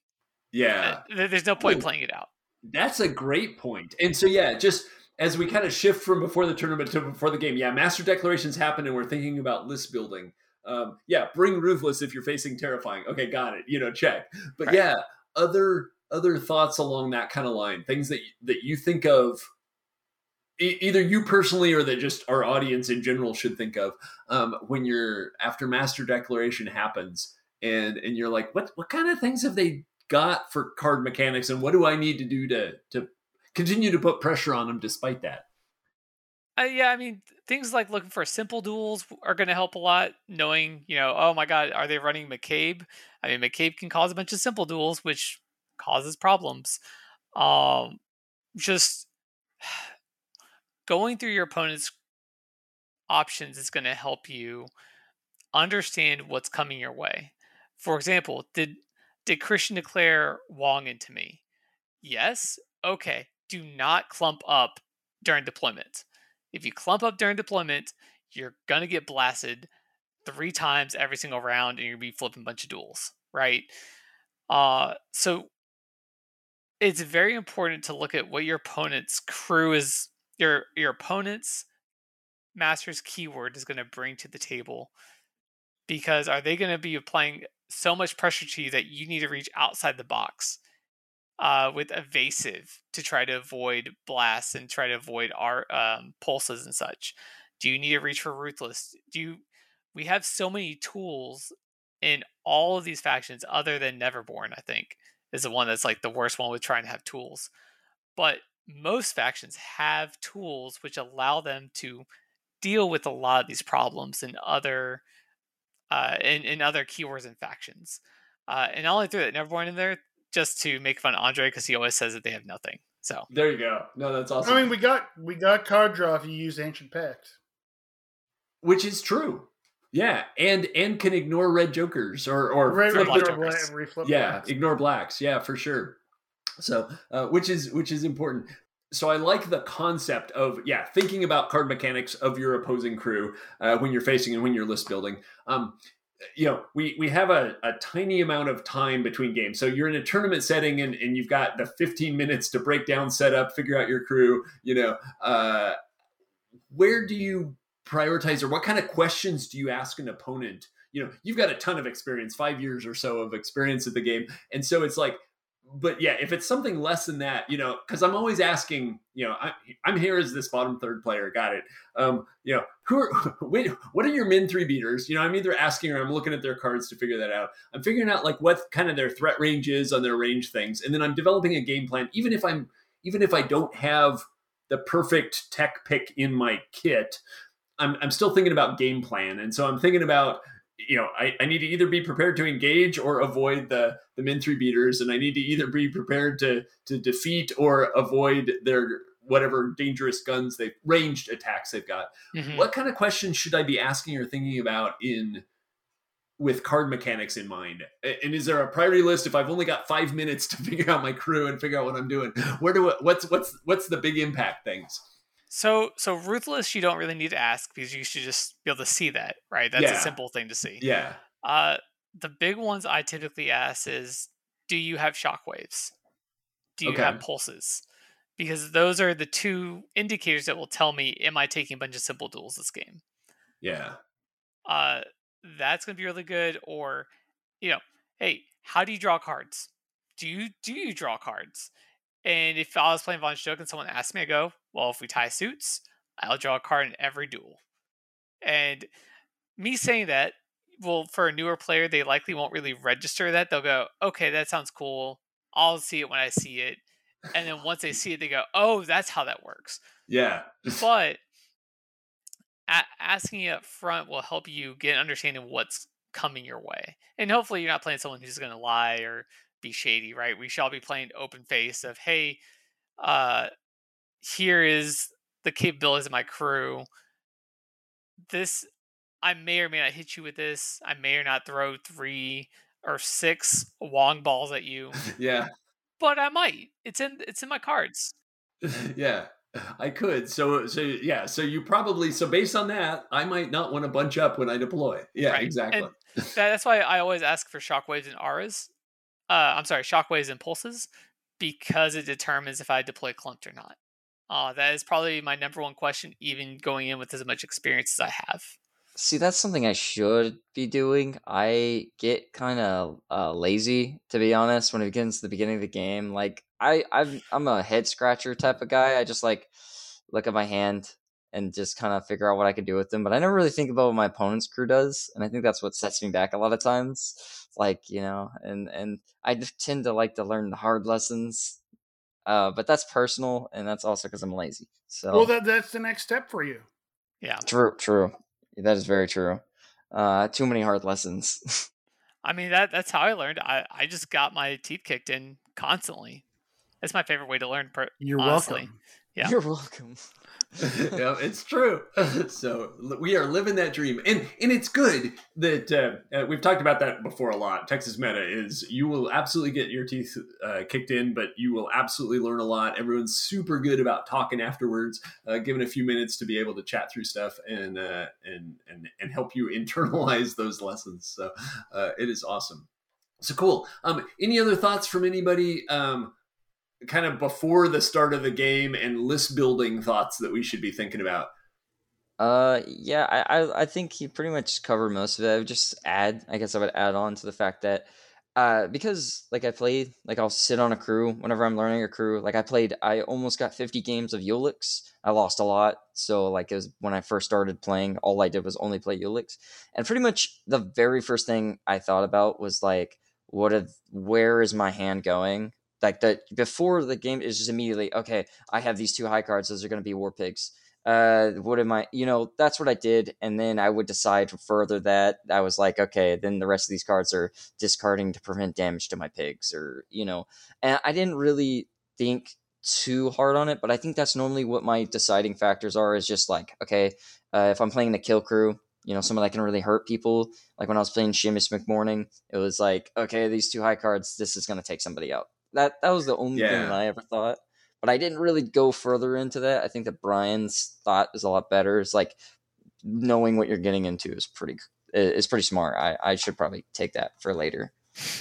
yeah Uh, there's no point Ooh. playing it out That's a great point. And so, yeah, just as we kind of shift from before the tournament to before the game, yeah, master declarations happen and we're thinking about list building. Um, yeah, bring ruthless if you're facing terrifying. Okay, got it. You know, check. But Right. yeah, other other thoughts along that kind of line, things that that you think of, e- either you personally or that just our audience in general should think of um, when you're after master declaration happens and and you're like, what what kind of things have they got for card mechanics and what do I need to do to to continue to put pressure on them despite that? Uh, yeah, I mean, things like looking for simple duels are going to help a lot. Knowing, you know, oh my God, are they running McCabe? I mean, McCabe can cause a bunch of simple duels, which causes problems. Um, just going through your opponent's options is going to help you understand what's coming your way. For example, did did Christian declare Wong into me? Yes. Okay. Do not clump up during deployment. If you clump up during deployment, you're gonna get blasted three times every single round, and gonna be flipping a bunch of duels, right? Uh, so it's very important to look at what your opponent's crew is, your your opponent's master's keyword is to bring to the table, because are they to be applying so much pressure to you that you need to reach outside the box? Uh, with evasive to try to avoid blasts and try to avoid our um, pulses and such? Do you need to reach for ruthless? Do you? We have so many tools in all of these factions, other than Neverborn. I think is the one that's like the worst one with trying to have tools. But most factions have tools which allow them to deal with a lot of these problems in other uh, in, in other keywords and factions. Uh, and I only threw that Neverborn in there just to make fun of Andre because he always says that they have nothing. So There you go. No, that's awesome. I mean, we got we got card draw if you use Ancient Pact. Which is true. Yeah, and and can ignore red jokers or or Right, flip flip the- ignore jokers. bla- yeah blacks. ignore blacks yeah for sure so uh, which is which is important so i like the concept of yeah thinking about card mechanics of your opposing crew uh, when you're facing and when you're list building um you know we we have a, a tiny amount of time between games. So you're in a tournament setting and, and you've got the 15 minutes to break down setup figure out your crew you know uh where do you prioritize or what kind of questions do you ask an opponent? You know you've got a ton of experience five years or so of experience at the game. And so it's like but yeah, if it's something less than that, you know, because I'm always asking, you know, I, am here as this bottom third player, got it. Um, you know, who are, wait, what are your min three beaters? You know, I'm either asking or I'm looking at their cards to figure that out. I'm figuring out like what kind of their threat range is on their range things, and then I'm developing a game plan. Even if I'm, even if I don't have the perfect tech pick in my kit, I'm, I'm still thinking about game plan, and so I'm thinking about you know, I, I need to either be prepared to engage or avoid the the min three beaters, and I need to either be prepared to to defeat or avoid their whatever dangerous guns they ranged attacks they've got. Mm-hmm. What kind of questions should I be asking or thinking about in with card mechanics in mind? And is there a priority list if I've only got five minutes to figure out my crew and figure out what I'm doing? Where do I, what's what's what's the big impact things? So so ruthless you don't really need to ask because you should just be able to see that, right? That's yeah. a simple thing to see. Yeah. Uh the big ones I typically ask is do you have shockwaves? Do you okay. have pulses? Because those are the two indicators that will tell me am I taking a bunch of simple duels this game. Yeah. Uh that's gonna be really good. Or, you know, hey, how do you draw cards? Do you do you draw cards? And if I was playing Von Schtook and someone asked me, I go, well, if we tie suits, I'll draw a card in every duel. And me saying that, well, for a newer player, they likely won't really register that. They'll go, okay, that sounds cool. I'll see it when I see it. And then once they see it, they go, oh, that's how that works. Yeah. but a- asking it up front will help you get an understanding of what's coming your way. And hopefully you're not playing someone who's going to lie or be shady, right? We shall be playing open face of, hey, uh, here is the capabilities of my crew. This I may or may not hit you with this. I may or not throw three or six wong balls at you. yeah. But I might. It's in it's in my cards. yeah. I could. So so yeah, so you probably so based on that, I might not want to bunch up when I deploy. Yeah, right. exactly. That's why I always ask for shockwaves and auras. Uh, I'm sorry, shockwaves and pulses because it determines if I deploy clumped or not. Uh, that is probably my number one question, even going in with as much experience as I have. See, that's something I should be doing. I get kind of uh, lazy, to be honest, when it to the beginning of the game. Like, I, i I'm a head scratcher type of guy. I just like look at my hand and just kind of figure out what I can do with them. But I never really think about what my opponent's crew does, and I think that's what sets me back a lot of times. Like, you know, and and I tend to like to learn the hard lessons uh, but that's personal, and that's also because I'm lazy. So well, that that's the next step for you. Yeah, true, true. That is very true. Uh, too many hard lessons. I mean that that's how I learned. I I just got my teeth kicked in constantly. That's my favorite way to learn. Per- You're honestly. welcome. Yeah, you're welcome. yeah, it's true. So we are living that dream, and and it's good that uh, uh, we've talked about that before a lot. Texas Meta is you will absolutely get your teeth uh, kicked in, but you will absolutely learn a lot. Everyone's super good about talking afterwards, uh, given a few minutes to be able to chat through stuff and uh, and and and help you internalize those lessons. So uh, it is awesome. So cool. Um, any other thoughts from anybody? Um, kind of before the start of the game and list building thoughts that we should be thinking about? Uh, yeah, I, I, I think he pretty much covered most of it. I would just add, I guess I would add on to the fact that, uh, because like I played, like I'll sit on a crew whenever I'm learning a crew. Like I played, I almost got 50 games of Ulix. I lost a lot. So like it was when I first started playing, all I did was only play Ulix. And pretty much the very first thing I thought about was like, what if, where is my hand going? Like that before the game is just immediately okay i have these two high cards those are going to be war pigs uh what am i you know that's what i did and then i would decide further that i was like okay then the rest of these cards are discarding to prevent damage to my pigs or you know and i didn't really think too hard on it but i think that's normally what my deciding factors are is just like okay uh, if i'm playing the kill crew you know, someone that can really hurt people. Like when I was playing Seamus McMourning, it was like, okay, these two high cards, this is going to take somebody out. That that was the only yeah. thing that I ever thought. But I didn't really go further into that. I think that Bryan's thought is a lot better. It's like knowing what you're getting into is pretty is pretty smart. I, I should probably take that for later.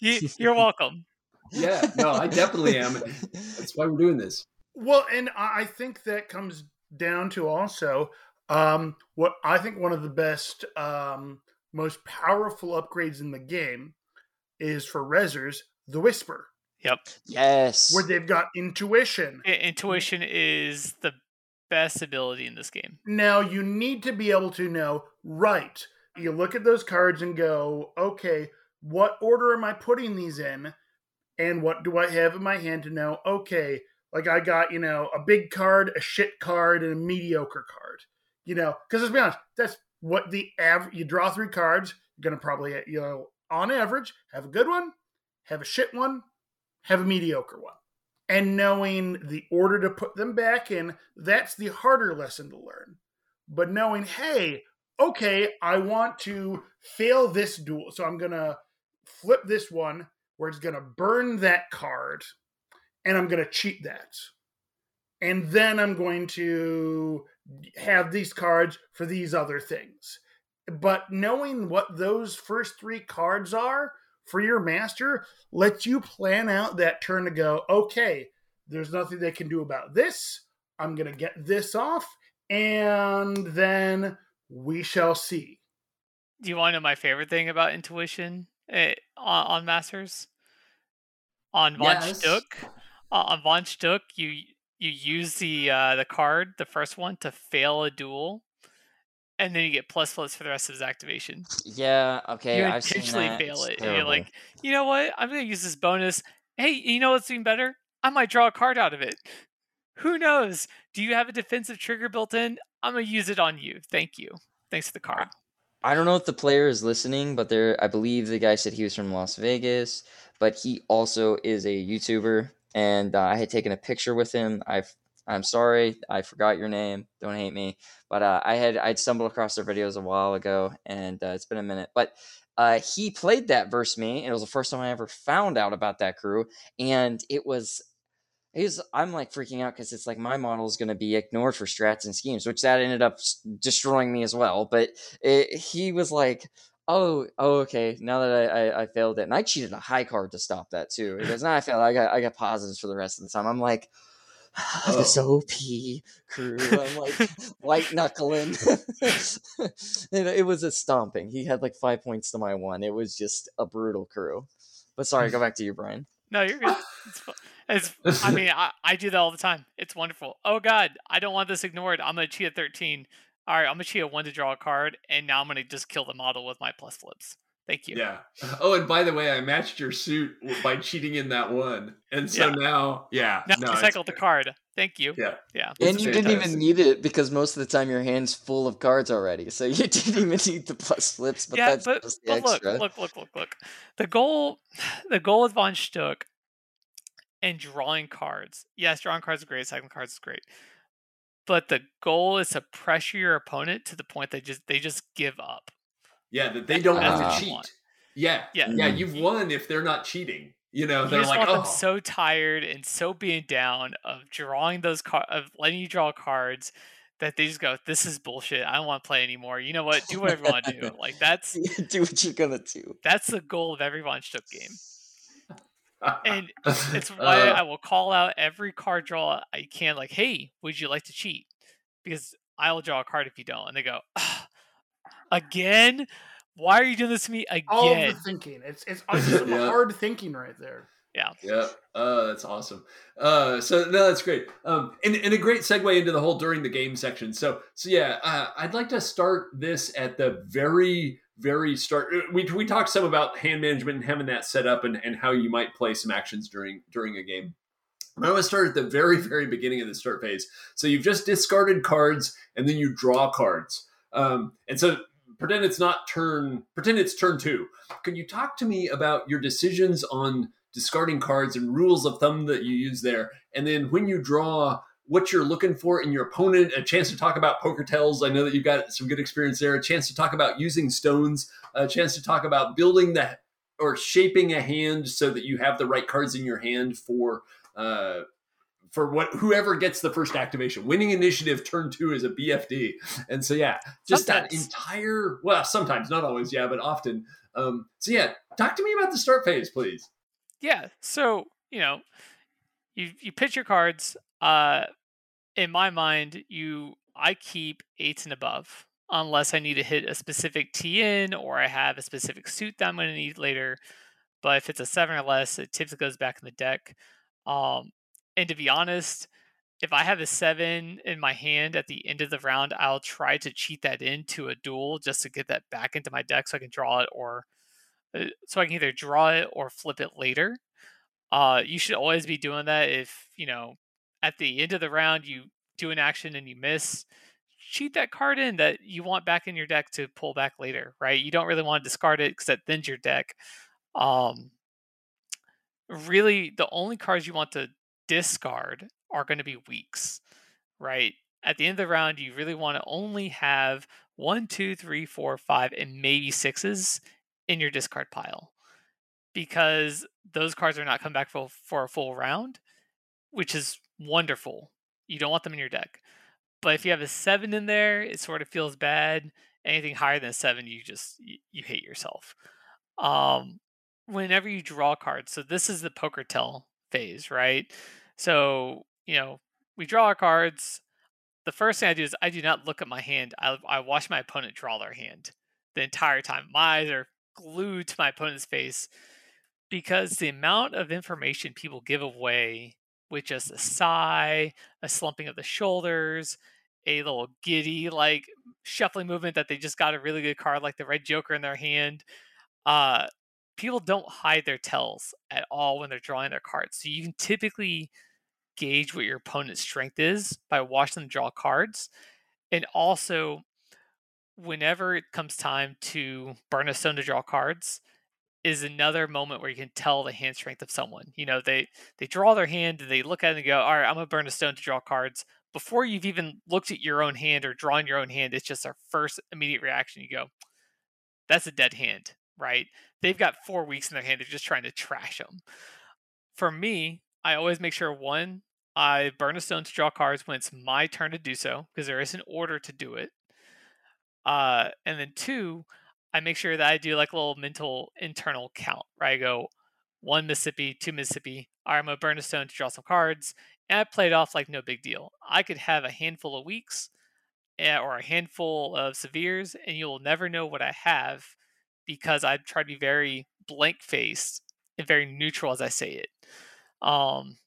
you, you're welcome. Yeah, no, I definitely am. That's why we're doing this. Well, and I think that comes down to also um, what I think one of the best, um, most powerful upgrades in the game is for Rezzers the Whisper, Yep. Yes. where they've got intuition. I- Intuition is the best ability in this game. Now you need to be able to know, right? You look at those cards and go, okay, what order am I putting these in? And what do I have in my hand to know, okay, like I got, you know, a big card, a shit card, and a mediocre card. You know, because let's be honest, that's what the average, you draw three cards, you're going to probably, you know, on average, have a good one, have a shit one, have a mediocre one and knowing the order to put them back in, that's the harder lesson to learn. But knowing, hey, okay, I want to fail this duel, so I'm going to flip this one where it's going to burn that card, and I'm going to cheat that. And then I'm going to have these cards for these other things. But knowing what those first three cards are, for your master lets you plan out that turn to go, okay, there's nothing they can do about this. I'm going to get this off, and then we shall see. Do you want to know my favorite thing about intuition eh, on, on Masters? On Von Yes. Schtook, uh, on Von Schtook, you you use the uh, the card, the first one, to fail a duel, and then you get plus plus for the rest of his activation. yeah. Okay. you I've seen intentionally that. fail it, and you're like, you know what? I'm gonna use this bonus. Hey, you know what's even better? I might draw a card out of it. Who knows? Do you have a defensive trigger built in? I'm gonna use it on you. Thank you. Thanks for the card. I don't know if the player is listening, but there, I believe the guy said he was from Las Vegas, but he also is a YouTuber, and uh, I had taken a picture with him. I've, I'm sorry, I forgot your name. Don't hate me, but uh, I had I'd stumbled across their videos a while ago, and uh, it's been a minute. But uh, he played that versus me, and it was the first time I ever found out about that crew, and it was. I'm like freaking out because it's like my model is going to be ignored for strats and schemes, which that ended up destroying me as well. But it, he was like, "Oh, oh, okay." Now that I, I, I failed it, and I cheated a high card to stop that too. Because now I failed, I got I got positives for the rest of the time. I'm like, this OP oh. crew. I'm like white knuckling. it, it was a stomping. He had like five points to my one. It was just a brutal crew. But sorry, go back to you, Bryan. No, you're good. It's, fu- it's, I mean, I, I do that all the time. It's wonderful. Oh God, I don't want this ignored. I'm gonna cheat at 13. All right, I'm gonna cheat at one to draw a card, and now I'm gonna just kill the model with my plus flips. Thank you. Yeah. Oh, and by the way, I matched your suit by cheating in that one, and so Yeah. now, yeah, Now no, I it's the card. Thank you. Yeah. Yeah. and It's you didn't even need it because most of the time your hand's full of cards already, so you didn't even need the plus flips. But yeah, that's but, just the but look, extra. look, look, look, look. The goal, the goal with Von Schtook and drawing cards. Yes, drawing cards is great. Cycling cards is great. But the goal is to pressure your opponent to the point that just they just give up. Yeah, that they don't That's have to you want. cheat. Yeah, Yeah. yeah, Mhm. you've won if they're not cheating. You know, You they're just like, want oh, them so tired and so being down of drawing those cards, of letting you draw cards that they just go, "This is bullshit. I don't want to play anymore." You know what? Do whatever you want to do. Like that's do what you're gonna do. that's the goal of every Von Schtook game. And It's why Uh, I will call out every card draw I can. Like, hey, would you like to cheat? Because I will draw a card if you don't. And they go, "Ah, again? Why are you doing this to me again? All again? the thinking. It's it's, it's some Yeah. hard thinking right there. Yeah, Yeah. uh, that's awesome. Uh, so no, that's great. Um, and, and a great segue into the whole during the game section. So so yeah, uh, I'd like to start this at the very very start. uh, We we talked some about hand management and having that set up and, and how you might play some actions during during a game. I want to start at the very very beginning of the start phase. So you've just discarded cards and then you draw cards. Um, and so pretend it's not turn pretend it's turn two. Can you talk to me about your decisions on discarding cards and rules of thumb that you use there. And then when you draw, what you're looking for in your opponent, a chance to talk about poker tells. I know that you've got some good experience there. A chance to talk about using stones. A chance to talk about building the or shaping a hand so that you have the right cards in your hand for uh, for what whoever gets the first activation. Winning initiative turn two is a BFD, and so yeah, just that entire well, sometimes not always, yeah, but often. Um, so yeah, talk to me about the start phase, please. Yeah. So, you know, you you pitch your cards. Uh in my mind, you I keep eights and above unless I need to hit a specific TN or I have a specific suit that I'm gonna need later. but if it's a seven or less, it typically goes back in the deck. Um, and to be honest, if I have a seven in my hand at the end of the round, I'll try to cheat that into a duel just to get that back into my deck so I can draw it or uh, so I can either draw it or flip it later. Uh, you should always be doing that if, you know, at the end of the round you do an action and you miss, cheat that card in that you want back in your deck to pull back later, right? You don't really want to discard it because that thins your deck. Um, really, the only cards you want to discard are going to be weaks, right? At the end of the round, you really want to only have one, two, three, four, five, and maybe sixes in your discard pile because those cards are not coming back for, for a full round, which is wonderful. You don't want them in your deck. But if you have a seven in there, it sort of feels bad. Anything higher than seven, you just you, you hate yourself. Um, whenever you draw cards, so this is the poker tell phase, right? So you know we draw our cards. The first thing I do is I do not look at my hand. I, I watch my opponent draw their hand the entire time. My eyes are glued to my opponent's face because the amount of information people give away with just a sigh, a slumping of the shoulders, a little giddy like shuffling movement that they just got a really good card like the red joker in their hand. Uh people don't hide their tells at all when they're drawing their cards. So you can typically gauge what your opponent's strength is by watching them draw cards. And also whenever it comes time to burn a stone to draw cards, is another moment where you can tell the hand strength of someone. You know, they they draw their hand and they look at it and go, "All right, I'm gonna burn a stone to draw cards." Before you've even looked at your own hand or drawn your own hand, it's just our first immediate reaction. You go, "That's a dead hand." Right? They've got four weaks in their hand. They're just trying to trash them. For me, I always make sure one, I burn a stone to draw cards when it's my turn to do so because there is an order to do it. Uh, and then two, I make sure that I do like a little mental internal count, right? I go one Mississippi, two Mississippi. All right, I'm gonna burn a stone to draw some cards, and I play it off like no big deal. I could have a handful of weaks eh, or a handful of severes, and you'll never know what I have because I try to be very blank faced and very neutral as I say it. Um,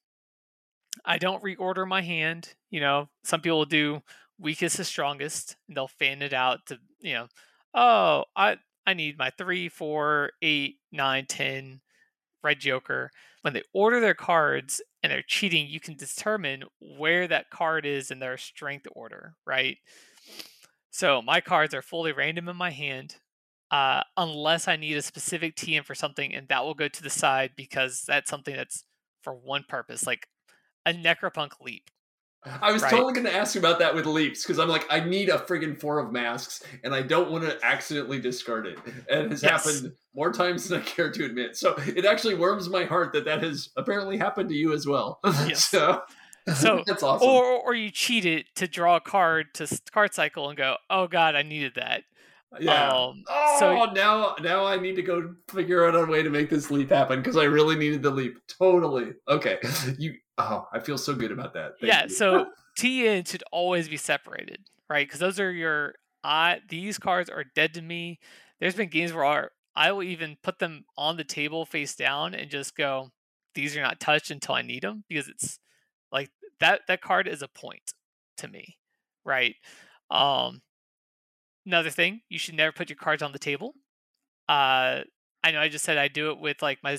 I don't reorder my hand. You know, some people will do weakest to strongest, and they'll fan it out to you know oh, I I need my three, four, eight, nine, ten red joker. When they order their cards and they're cheating, you can determine where that card is in their strength order, right? So my cards are fully random in my hand, uh, unless I need a specific TN for something, and that will go to the side because that's something that's for one purpose, like a Necropunk leap. I was right. totally going to ask you about that with leaps because I'm like, I need a friggin' four of masks, and I don't want to accidentally discard it. And it has yes. happened more times than I care to admit. So it actually warms my heart that that has apparently happened to you as well. Yes. so, so that's awesome. Or or you cheat it to draw a card to card cycle and go, oh god, I needed that. Yeah. Um, oh, so now now I need to go figure out a way to make this leap happen because I really needed the leap. Totally. Okay. You Oh, I feel so good about that. Thank yeah, you. so TN should always be separated, right? Because those are your I these cards are dead to me. There's been games where I will even put them on the table face down and just go, these are not touched until I need them because it's like that that card is a point to me, right? Um another thing, you should never put your cards on the table. Uh I know I just said I do it with like my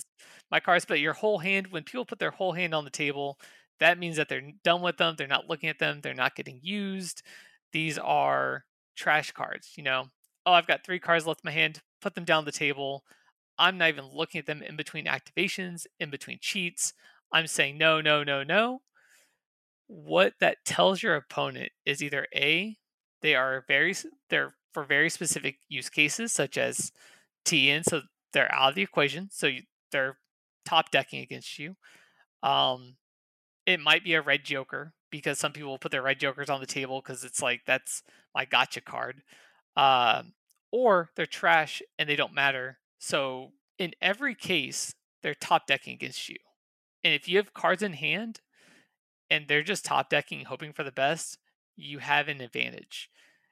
my cards, but your whole hand, when people put their whole hand on the table, that means that they're done with them. They're not looking at them. They're not getting used. These are trash cards. You know, oh, I've got three cards left in my hand. Put them down the table. I'm not even looking at them in between activations, in between cheats. I'm saying no, no, no, no. What that tells your opponent is either A, they are very they're for very specific use cases such as TN, so they're out of the equation, so you, they're top decking against you. Um, it might be a red joker because some people put their red jokers on the table because it's like that's my gotcha card. Um, or they're trash and they don't matter. So in every case, they're top decking against you. And if you have cards in hand and they're just top decking, hoping for the best, you have an advantage.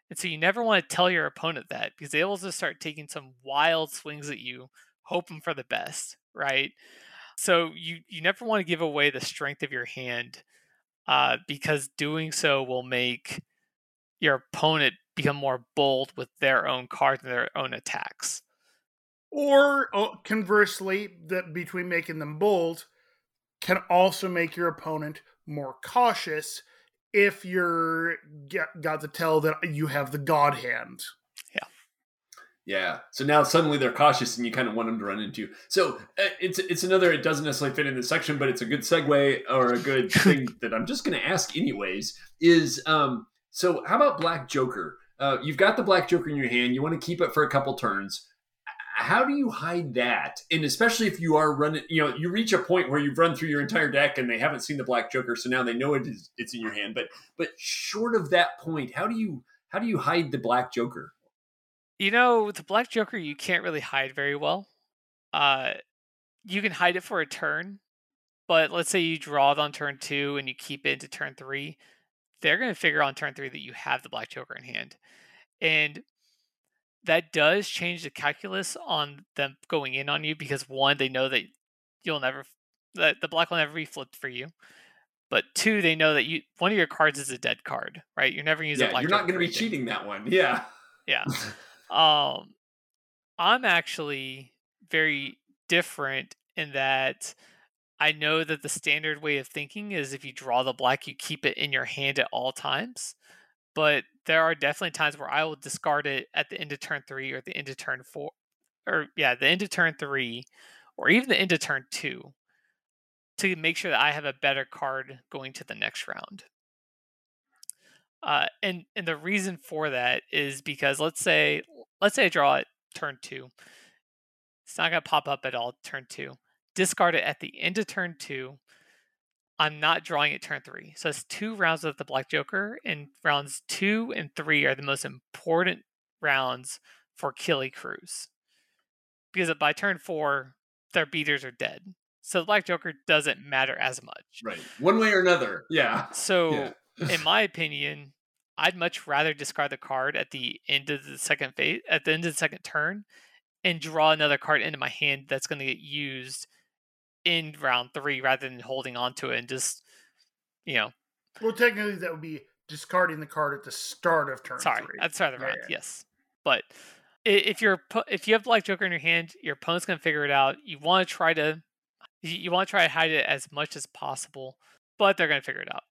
And so you never want to tell your opponent that because they will just start taking some wild swings at you, hoping for the best, right? So you you never want to give away the strength of your hand, uh, because doing so will make your opponent become more bold with their own cards and their own attacks. Or oh, conversely, that between making them bold can also make your opponent more cautious if you're got to tell that you have the god hand. Yeah. Yeah. So now suddenly they're cautious, and you kind of want them to run into. So uh, it's it's another. It doesn't necessarily fit in this section, but it's a good segue or a good thing that I'm just going to ask anyways. Is um. So how about Black Joker? Uh, you've got the Black Joker in your hand. You want to keep it for a couple turns. How do you hide that? And especially if you are running, you know, you reach a point where you've run through your entire deck and they haven't seen the Black Joker, so now they know it is it's in your hand. But but short of that point, how do you how do you hide the Black Joker? You know, the Black Joker you can't really hide very well. Uh, you can hide it for a turn, but let's say you draw it on turn two and you keep it into turn three, they're going to figure on turn three that you have the Black Joker in hand, and that does change the calculus on them going in on you because one, they know that you'll never that the black will never be flipped for you. But two, they know that you one of your cards is a dead card, right? You're never using. Yeah, you're not going to be cheating that one. Yeah. Yeah. Um, I'm actually very different in that I know that the standard way of thinking is if you draw the black, you keep it in your hand at all times. But there are definitely times where I will discard it at the end of turn three or the end of turn four, or yeah, the end of turn three, or even the end of turn two, to make sure that I have a better card going to the next round. Uh, and and the reason for that is because let's say let's say I draw it turn two. It's not gonna pop up at all turn two. Discard it at the end of turn two. I'm not drawing it turn three. So it's two rounds of the Black Joker, and rounds two and three are the most important rounds for Killy crews. Because by turn four, their beaters are dead. So the Black Joker doesn't matter as much. Right. One way or another. Yeah. So Yeah. in my opinion, I'd much rather discard the card at the end of the second phase, at the end of the second turn, and draw another card into my hand that's going to get used in round three, rather than holding on to it and just, you know. Well, technically, that would be discarding the card at the start of turn Sorry, three. at the start of the Yeah, round, yeah. yes. But if you're if you have Black Joker in your hand, your opponent's going to figure it out. You want to try to you, you want to try to hide it as much as possible, but they're going to figure it out.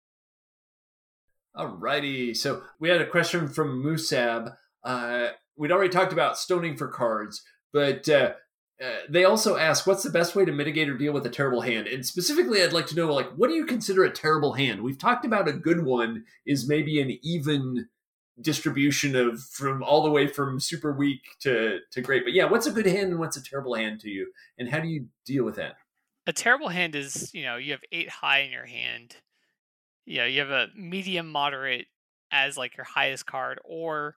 Alrighty. So we had a question from Musab. Uh, we'd already talked about stoning for cards, but uh, uh, they also ask, "What's the best way to mitigate or deal with a terrible hand?" And specifically, I'd like to know, like, what do you consider a terrible hand? We've talked about a good one is maybe an even distribution of from all the way from super weak to to great. But yeah, what's a good hand and what's a terrible hand to you, and how do you deal with that? a terrible hand is you know you have eight high in your hand you know you have a medium moderate as like your highest card or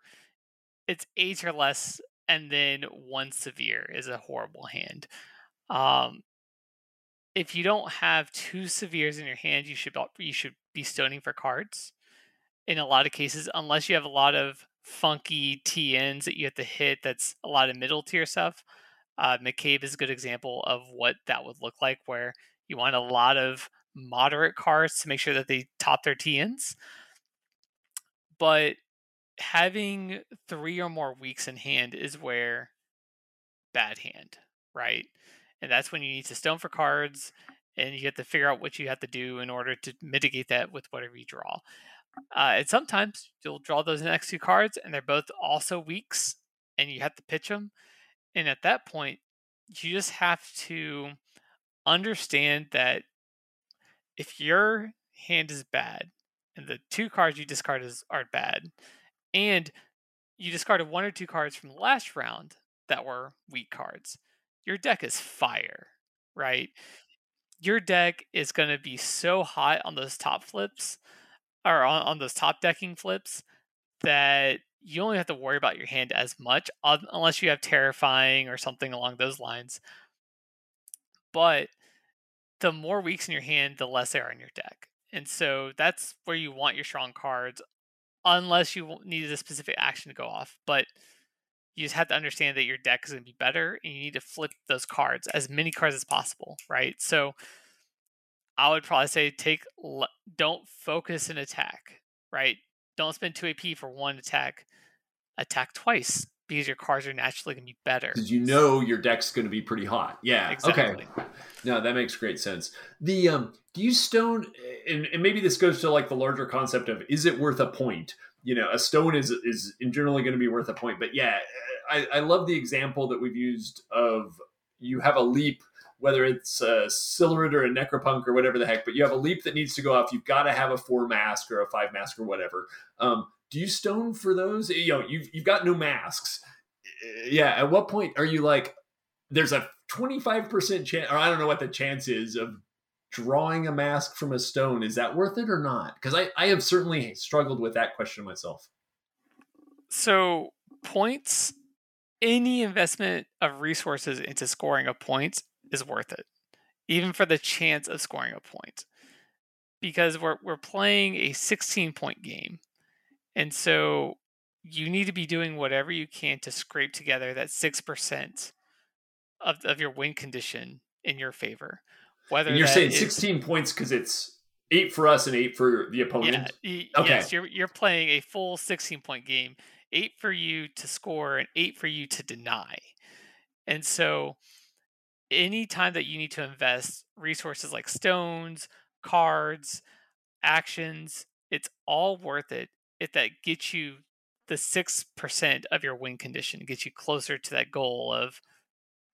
it's eight or less and then one severe is a horrible hand um if you don't have two severes in your hand you should you should be stoning for cards in a lot of cases unless you have a lot of funky tns that you have to hit that's a lot of middle tier stuff uh, McCabe is a good example of what that would look like, where you want a lot of moderate cards to make sure that they top their TNs. But having three or more weaks in hand is where bad hand, right? And that's when you need to stone for cards and you have to figure out what you have to do in order to mitigate that with whatever you draw. Uh, and sometimes you'll draw those next two cards and they're both also weaks and you have to pitch them. And at that point, you just have to understand that if your hand is bad and the two cards you discard is, are bad, and you discarded one or two cards from the last round that were weak cards, your deck is fire, right? Your deck is going to be so hot on those top flips or on, on those top decking flips that you only have to worry about your hand as much unless you have terrifying or something along those lines. But the more weaks in your hand, the less they are in your deck. And so that's where you want your strong cards, unless you w- need a specific action to go off. But You just have to understand that your deck is going to be better, and you need to flip those cards as many cards as possible, right? So, I would probably say take don't focus an attack, right? Don't spend two AP for one attack. Attack twice because your cards are naturally going to be better. Because you know your deck's going to be pretty hot. Yeah. Exactly. Okay. No, that makes great sense. The um, do you stone, and, and maybe this goes to like the larger concept of is it worth a point? You know, a stone is is generally going to be worth a point. But yeah, I, I love the example that we've used of you have a leap whether it's a Silurid or a Necropunk or whatever the heck, but you have a leap that needs to go off. You've got to have a four mask or a five mask or whatever. Um, do you stone for those? Eh, you know, you've you've got no masks. Eh, yeah. At what point are you like, there's a 25% chance, or I don't know what the chance is of drawing a mask from a stone. Is that worth it or not? Because I, I have certainly struggled with that question myself. So points, any investment of resources into scoring a point is worth it, even for the chance of scoring a point. Because we're we're playing a 16 point game and so you need to be doing whatever you can to scrape together that 6% of, of your win condition in your favor. Whether and you're saying is, 16 points because it's eight for us and eight for the opponent. Yeah, okay. Yes, you're, you're playing a full 16 point game, eight for you to score and eight for you to deny. And so any time that you need to invest resources like stones, cards, actions, it's all worth it if that gets you the 6% of your win condition, gets you closer to that goal of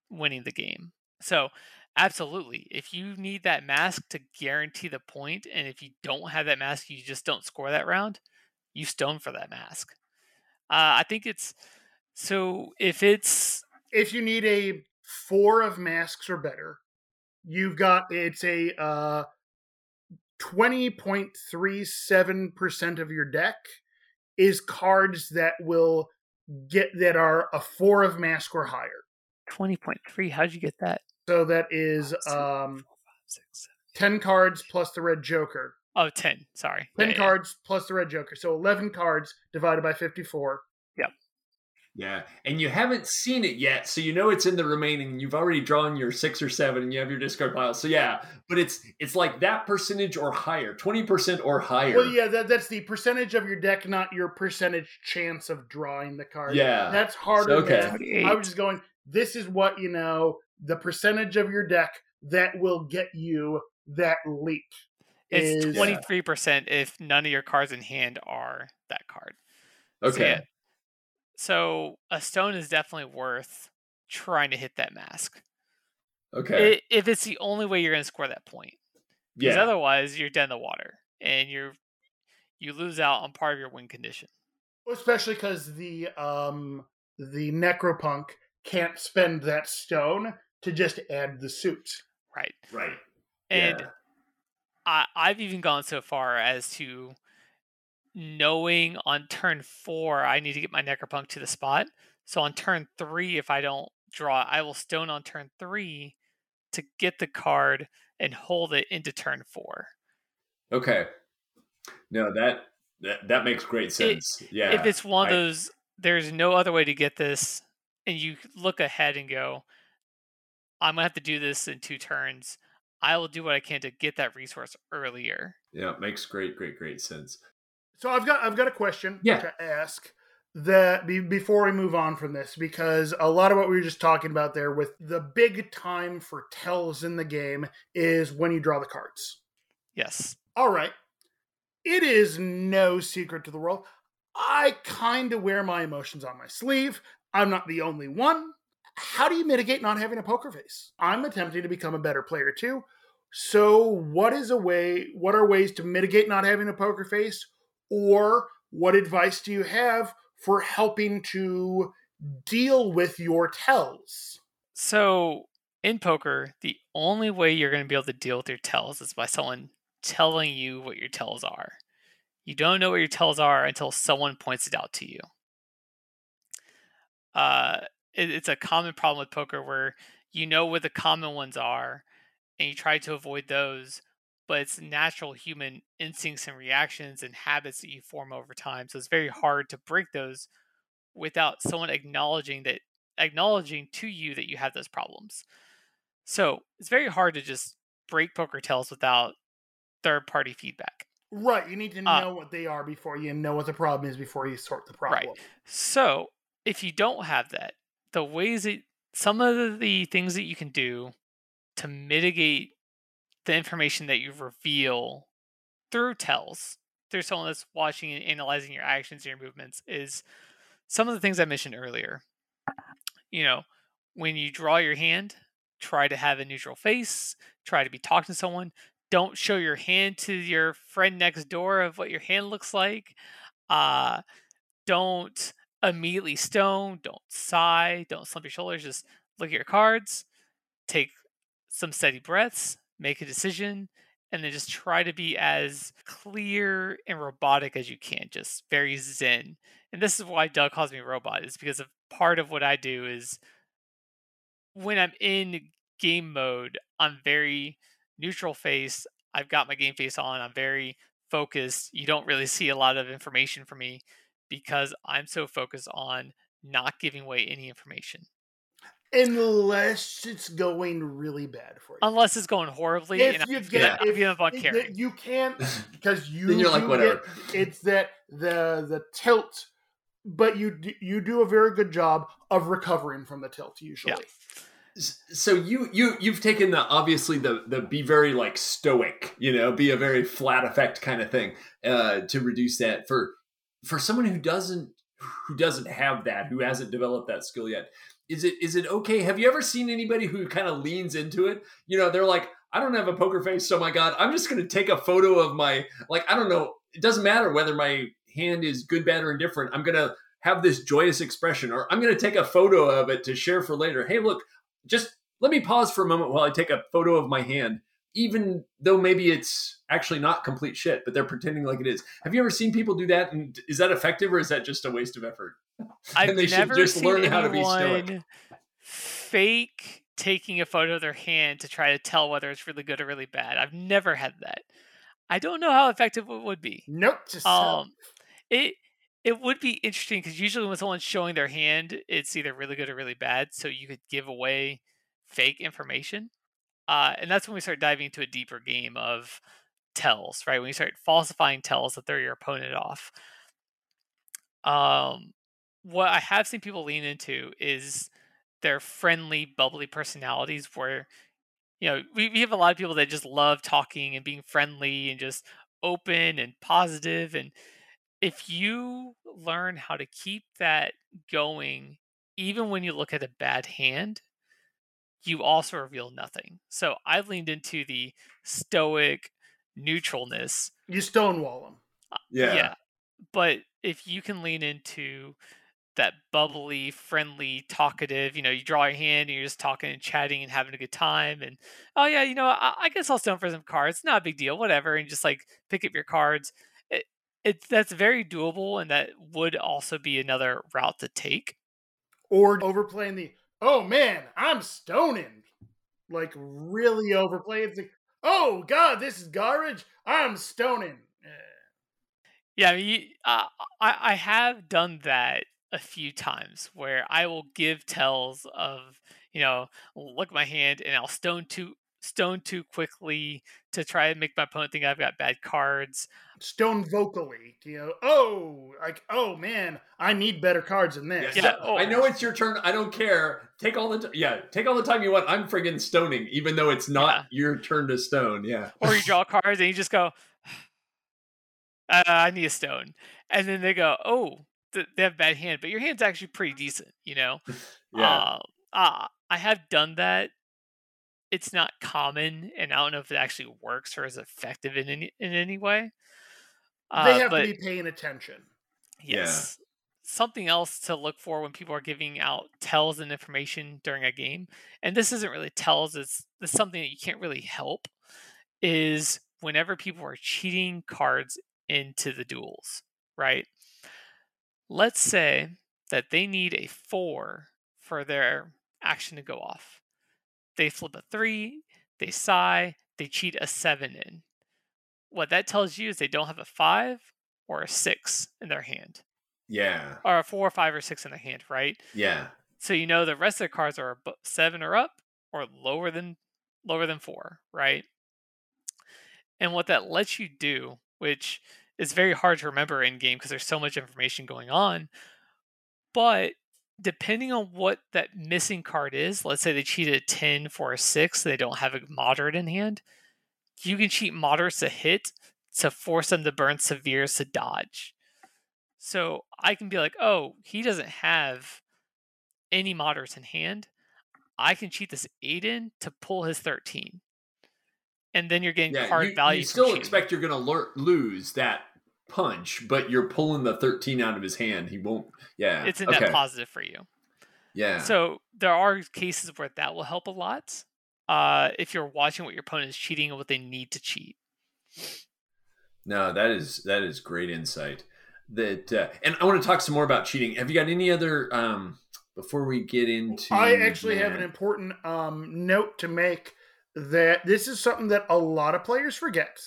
winning the game. So, absolutely, if you need that mask to guarantee the point, and if you don't have that mask, you just don't score that round, you stone for that mask. Uh, I think it's so if it's. If you need a four of masks or better, you've got it's a uh, 20.37% of your deck is cards that will get that are a four of mask or higher. 20.3. How'd you get that? So that is um, 10 cards plus the red joker. Oh, 10. Sorry. 10 yeah, cards yeah. plus the red joker. So 11 cards divided by 54 yeah, and you haven't seen it yet, so you know it's in the remaining. You've already drawn your six or seven, and you have your discard pile. So yeah, but it's it's like that percentage or higher, twenty percent or higher. Well, yeah, that, that's the percentage of your deck, not your percentage chance of drawing the card. Yeah, that's harder. Okay, I was just going. This is what you know. The percentage of your deck that will get you that leap. It's twenty three percent if none of your cards in hand are that card. Okay. So, yeah, so a stone is definitely worth trying to hit that mask. Okay. If it's the only way you're going to score that point. Because yeah. otherwise, you're dead in the water and you're you lose out on part of your win condition. Especially because the um the necropunk can't spend that stone to just add the suit. Right. Right. And yeah. I I've even gone so far as to knowing on turn four I need to get my Necropunk to the spot. So on turn three, if I don't draw, I will stone on turn three to get the card and hold it into turn four. Okay. No, that that, that makes great sense. It, yeah. If it's one of I, those, there's no other way to get this, and you look ahead and go, I'm gonna have to do this in two turns. I will do what I can to get that resource earlier. Yeah, it makes great, great, great sense. So I've got I've got a question yeah. to ask that be, before we move on from this because a lot of what we were just talking about there with the big time for tells in the game is when you draw the cards. Yes. All right. It is no secret to the world. I kind of wear my emotions on my sleeve. I'm not the only one. How do you mitigate not having a poker face? I'm attempting to become a better player too. So, what is a way, what are ways to mitigate not having a poker face? Or what advice do you have for helping to deal with your tells? So, in poker, the only way you're going to be able to deal with your tells is by someone telling you what your tells are. You don't know what your tells are until someone points it out to you. Uh, it, it's a common problem with poker where you know what the common ones are and you try to avoid those, but it's natural human instincts and reactions and habits that you form over time. So it's very hard to break those without someone acknowledging that acknowledging to you that you have those problems. So it's very hard to just break poker tells without third party feedback. Right. You need to know Uh, what they are before you know what the problem is before you sort the problem. Right. So if you don't have that, the ways that some of the things that you can do to mitigate the information that you reveal through tells, through someone that's watching and analyzing your actions and your movements, is some of the things I mentioned earlier. You know, when you draw your hand, try to have a neutral face, try to be talking to someone. Don't show your hand to your friend next door of what your hand looks like. Uh, don't immediately stone, don't sigh, don't slump your shoulders, just look at your cards, take some steady breaths, make a decision, and then just try to be as clear and robotic as you can, just very zen. And this is why Doug calls me robot, is because of part of what I do is when I'm in game mode, I'm very neutral face. I've got my game face on. I'm very focused. You don't really see a lot of information from me because I'm so focused on not giving away any information. Unless it's going really bad for you. Unless it's going horribly if and you I'm get gonna, if, giving up on if you can't because you Then you're like, do whatever. get- it's that the the tilt but you you do a very good job of recovering from the tilt usually S- so you you you've taken the obviously the the be very like stoic you know be a very flat effect kind of thing uh to reduce that for for someone who doesn't who doesn't have that who hasn't developed that skill yet is it is it okay? Have you ever seen anybody who kind of leans into it? You know they're like i don't have a poker face so my god i'm just to take a photo of my like i don't know it doesn't matter whether my hand is good bad or indifferent i'm to have this joyous expression or i'm to take a photo of it to share for later. Hey look just let me pause for a moment while I take a photo of my hand, even though maybe it's actually not complete shit, but they're pretending like it is. Have you ever seen people do that? And is that effective or is that just a waste of effort? I've and they should never just seen learn how to be stoic. anyone fake taking a photo of their hand to try to tell whether it's really good or really bad. I've never had that. I don't know how effective it would be. nope just Um, it it would be interesting because usually when someone's showing their hand, it's either really good or really bad. So you could give away fake information, uh, and that's when we start diving into a deeper game of tells. Right when you start falsifying tells that they're your opponent off. Um, what I have seen people lean into is their friendly, bubbly personalities, where you know we, we have a lot of people that just love talking and being friendly and just open and positive and if you learn how to keep that going even when you look at a bad hand you also reveal nothing so i've leaned into the stoic neutralness you stonewall them uh, Yeah. Yeah. but if you can lean into that bubbly, friendly, talkative, you know, you draw your hand and you're just talking and chatting and having a good time. And oh yeah, you know, I, I guess I'll stone for some cards. Not a big deal, whatever. And just like pick up your cards. It, it that's very doable, and that would also be another route to take. or overplaying the oh man i'm stoning like really overplayed. it's like oh god this is garbage i'm stoning Eh. Yeah, I mean, you, uh, I I have done that a few times where I will give tells of you know look at my hand and I'll stone too stone too quickly to try and make my opponent think I've got bad cards. Stone vocally you know oh like oh man i need better cards than this Yeah, so- oh. I know it's your turn. I don't care. Take all the t- yeah. Take all the time you want. I'm friggin' stoning, even though it's not your turn to stone. Yeah. Or you draw cards and you just go, uh, I need a stone, and then they go, oh, th- they have bad hand, but your hand's actually pretty decent, you know. Yeah. Uh, uh, I have done that. It's not common, and I don't know if it actually works or is effective in any in any way. Uh, they have but to be paying attention Yeah. yes, something else to look for when people are giving out tells and information during a game, and this isn't really tells. It's, it's something that you can't really help. Is whenever people are cheating cards into the duels, right? Let's say that they need a four for their action to go off. They flip a three, they sigh, they cheat a seven in. What that tells you is they don't have a five or a six in their hand. Yeah. or a four, or five, or six in their hand, right? Yeah. So you know the rest of the cards are seven or up or lower than lower than four, right? And what that lets you do, which is very hard to remember in game because there's so much information going on, but depending on what that missing card is, let's say they cheated a 10 for a 6, they don't have a moderate in hand, you can cheat moderates to hit to force them to burn severes to dodge. So I can be like, oh, he doesn't have any moderates in hand. I can cheat this Aiden to pull his 13. And then you're getting Yeah. card you, value. you still expect you're going to lose that punch, but you're pulling the 13 out of his hand. He won't. Yeah. it's a net okay. positive for you. Yeah. So there are cases where that will help a lot. Uh, if you're watching what your opponent is cheating and what they need to cheat. No, that is that is great insight. That uh, and I want to talk some more about cheating. Have you got any other um before we get into I actually have an important um, note to make that this is something that a lot of players forget,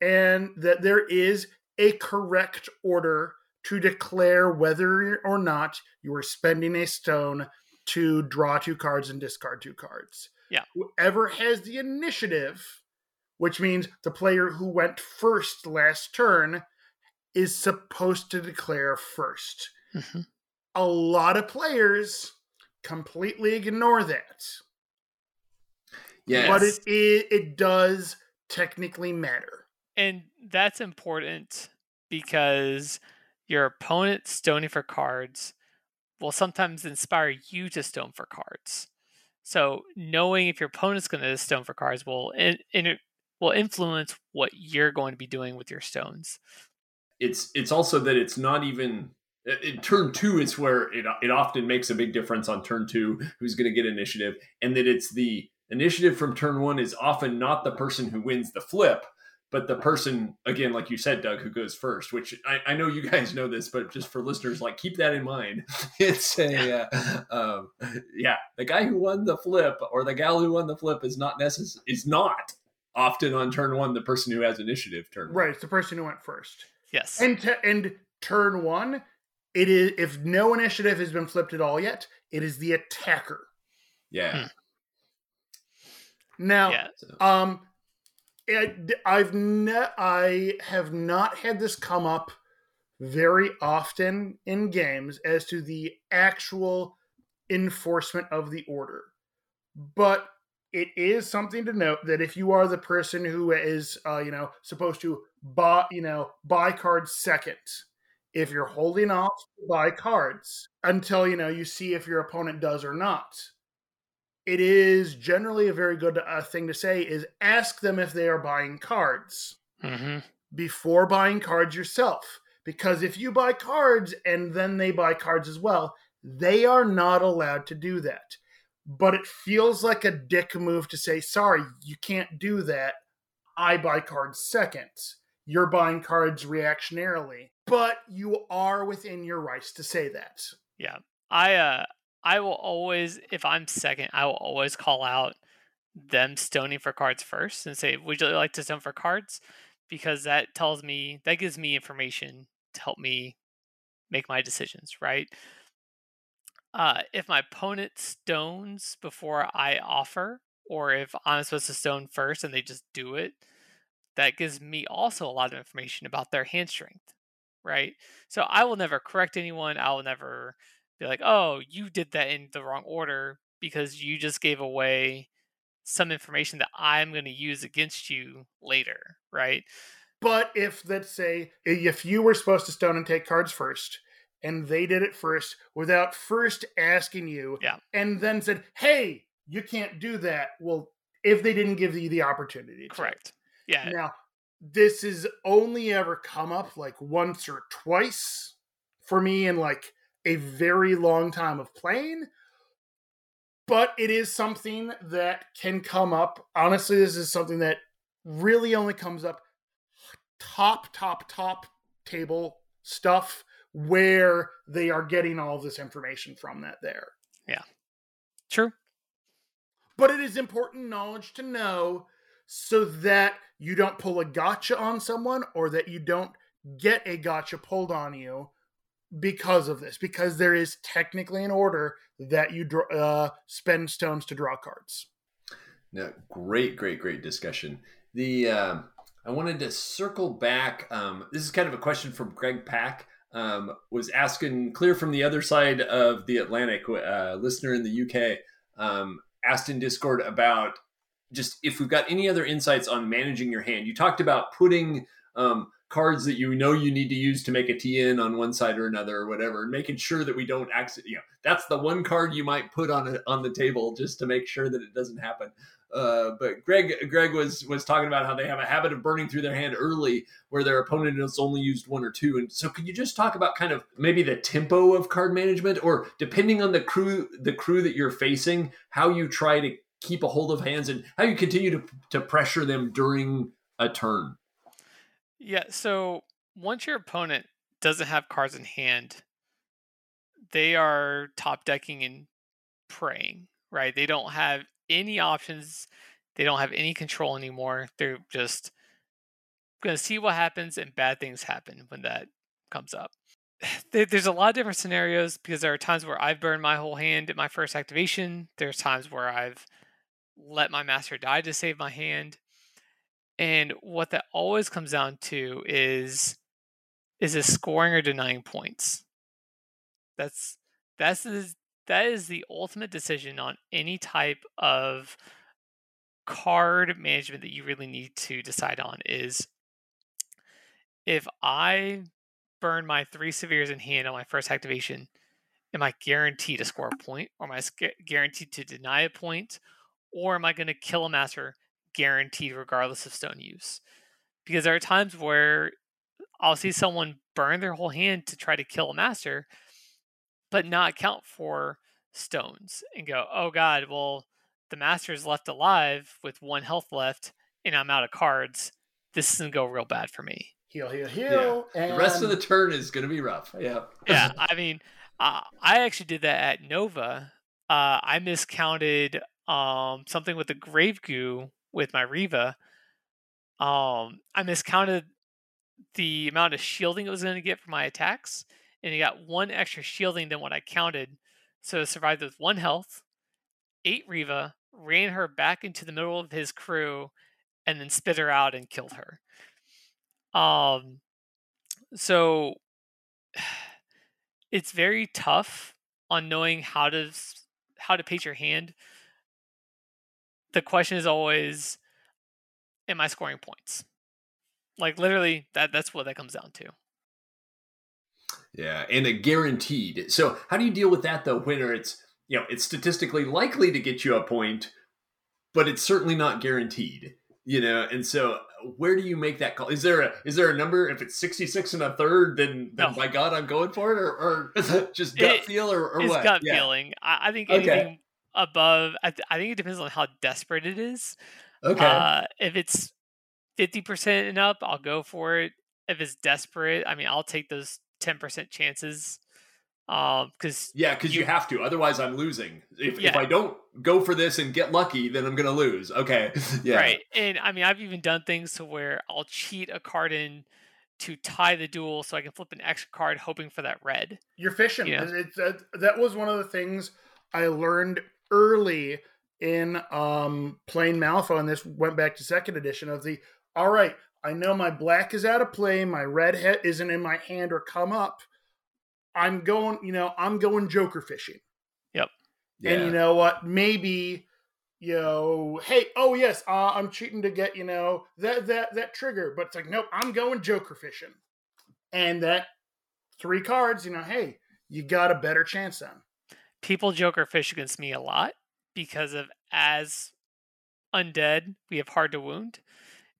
and that there is a correct order to declare whether or not you are spending a stone to draw two cards and discard two cards. Yeah. Whoever has the initiative, which means the player who went first last turn, is supposed to declare first Mhm. a lot of players completely ignore that. Yes. But it, it it does technically matter. And that's important because your opponent stoning for cards will sometimes inspire you to stone for cards. So knowing if your opponent's going to stone for cards will in, in, will influence what you're going to be doing with your stones. it's it's also that it's not even in turn two it's where it, it often makes a big difference on turn two who's going to get initiative and that it's the initiative from turn one is often not the person who wins the flip but the person again like you said doug who goes first which i, I know you guys know this but just for listeners like keep that in mind it's a uh, um, yeah the guy who won the flip or the gal who won the flip is not necessary is not often on turn one the person who has initiative turn one. Right, it's the person who went first. Yes. And to, and turn one, it is if no initiative has been flipped at all yet, it is the attacker. yeah Now, yeah. Um, I've ne- I have not had this come up very often in games as to the actual enforcement of the order, but it is something to note that if you are the person who is, uh, you know, supposed to buy, you know, buy cards second, if you're holding off to buy cards until you know you see if your opponent does or not it is generally a very good uh, thing to say is ask them if they are buying cards hmm before buying cards yourself. Because if you buy cards and then they buy cards as well they are not allowed to do that. But it feels like a dick move to say sorry you can't do that. I buy cards second. You're buying cards reactionarily. But you are within your rights to say that. Yeah. I uh I will always if I'm second, I will always call out them stoning for cards first and say, Would you like to stone for cards? Because that tells me that gives me information to help me make my decisions, right? Uh if my opponent stones before I offer, or if I'm supposed to stone first and they just do it, that gives me also a lot of information about their hand strength, right? So I will never correct anyone. I will never be like, oh, you did that in the wrong order because you just gave away some information that I'm going to use against you later, right? But if let's say if you were supposed to stone and take cards first, and they did it first without first asking you, Yeah. and then said, "Hey, you can't do that." Well, if they didn't give you the opportunity, to. Correct. Yeah. Now, this has only ever come up like once or twice for me and like a very long time of playing. But it is something that can come up. Honestly, this is something that really only comes up top, top, top table stuff where they are getting all this information from that there. Yeah. True. But it is important knowledge to know so that you don't pull a gotcha on someone or that you don't get a gotcha pulled on you because of this, because there is technically an order that you draw, uh, spend stones to draw cards. No, great, great, great discussion. The uh, I wanted to circle back. Um, this is kind of a question from Greg Pack. Um, was asking clear from the other side of the Atlantic, uh, listener in the UK, um, asked in Discord about just if we've got any other insights on managing your hand. You talked about putting um, cards that you know you need to use to make a TN on one side or another or whatever, and making sure that we don't accident. You know, that's the one card you might put on a, on the table just to make sure that it doesn't happen. Uh, but Greg Greg was was talking about how they have a habit of burning through their hand early, where their opponent has only used one or two. And so, could you just talk about kind of maybe the tempo of card management, or depending on the crew the crew that you're facing, how you try to keep a hold of hands and how you continue to to pressure them during a turn? Yeah. So once your opponent doesn't have cards in hand, they are top decking and praying, right? They don't have any options. They don't have any control anymore. They're just going to see what happens, and bad things happen when that comes up. There's a lot of different scenarios because there are times where I've burned my whole hand at my first activation. There's times where I've let my master die to save my hand. And what that always comes down to is is it scoring or denying points. That's that's the that is the ultimate decision on any type of card management that you really need to decide on is if I burn my three severes in hand on my first activation, am I guaranteed to score a point or am I guaranteed to deny a point or am I going to kill a master guaranteed regardless of stone use? Because there are times where I'll see someone burn their whole hand to try to kill a master, but not count for stones and go, oh God, well, the master is left alive with one health left and I'm out of cards. This is going to go real bad for me. Heal, heal, heal. Yeah. And... The rest of the turn is going to be rough. Yeah. yeah. I mean, uh, I actually did that at Nova. Uh, I miscounted um, something with the grave goo with my Reva. Um, I miscounted the amount of shielding it was going to get for my attacks, and it got one extra shielding than what I counted. So it survived with one health, ate Reva, ran her back into the middle of his crew, and then spit her out and killed her. Um, so it's very tough on knowing how to how to pace your hand the question is always am I scoring points? Like literally that that's what that comes down to. Yeah, and a guaranteed. So how do you deal with that though when it's you know, it's statistically likely to get you a point, but it's certainly not guaranteed. You know, and so where do you make that call? Is there a is there a number? If it's sixty six and a third, then, then no. by God, I'm going for it, or, or just gut it, feel, or, or it's what? gut yeah. feeling. I, I think anything okay above. I, th- I, think it depends on how desperate it is. Okay. Uh, if it's fifty percent and up, I'll go for it. If it's desperate, I mean, I'll take those ten percent chances. Um, because yeah, because you, you, have to. Otherwise, I'm losing. If yeah. if I don't go for this and get lucky, then I'm gonna lose. Okay. yeah. Right. And I mean, I've even done things to where I'll cheat a card in to tie the duel so I can flip an extra card, hoping for that red. You're fishing. You know? it, it, that was one of the things I learned early in um, playing Malifaux, and this went back to second edition of the. All right, I know my black is out of play, my red head isn't in my hand or come up. I'm going, you know, I'm going Joker fishing. Yep. Yeah. And you know what? Maybe, you know, hey, oh yes, uh, I'm cheating to get, you know, that that that trigger, but it's like, nope, I'm going Joker fishing, and that three cards, you know, hey, you got a better chance then people Joker fish against me a lot because of as undead we have hard to wound,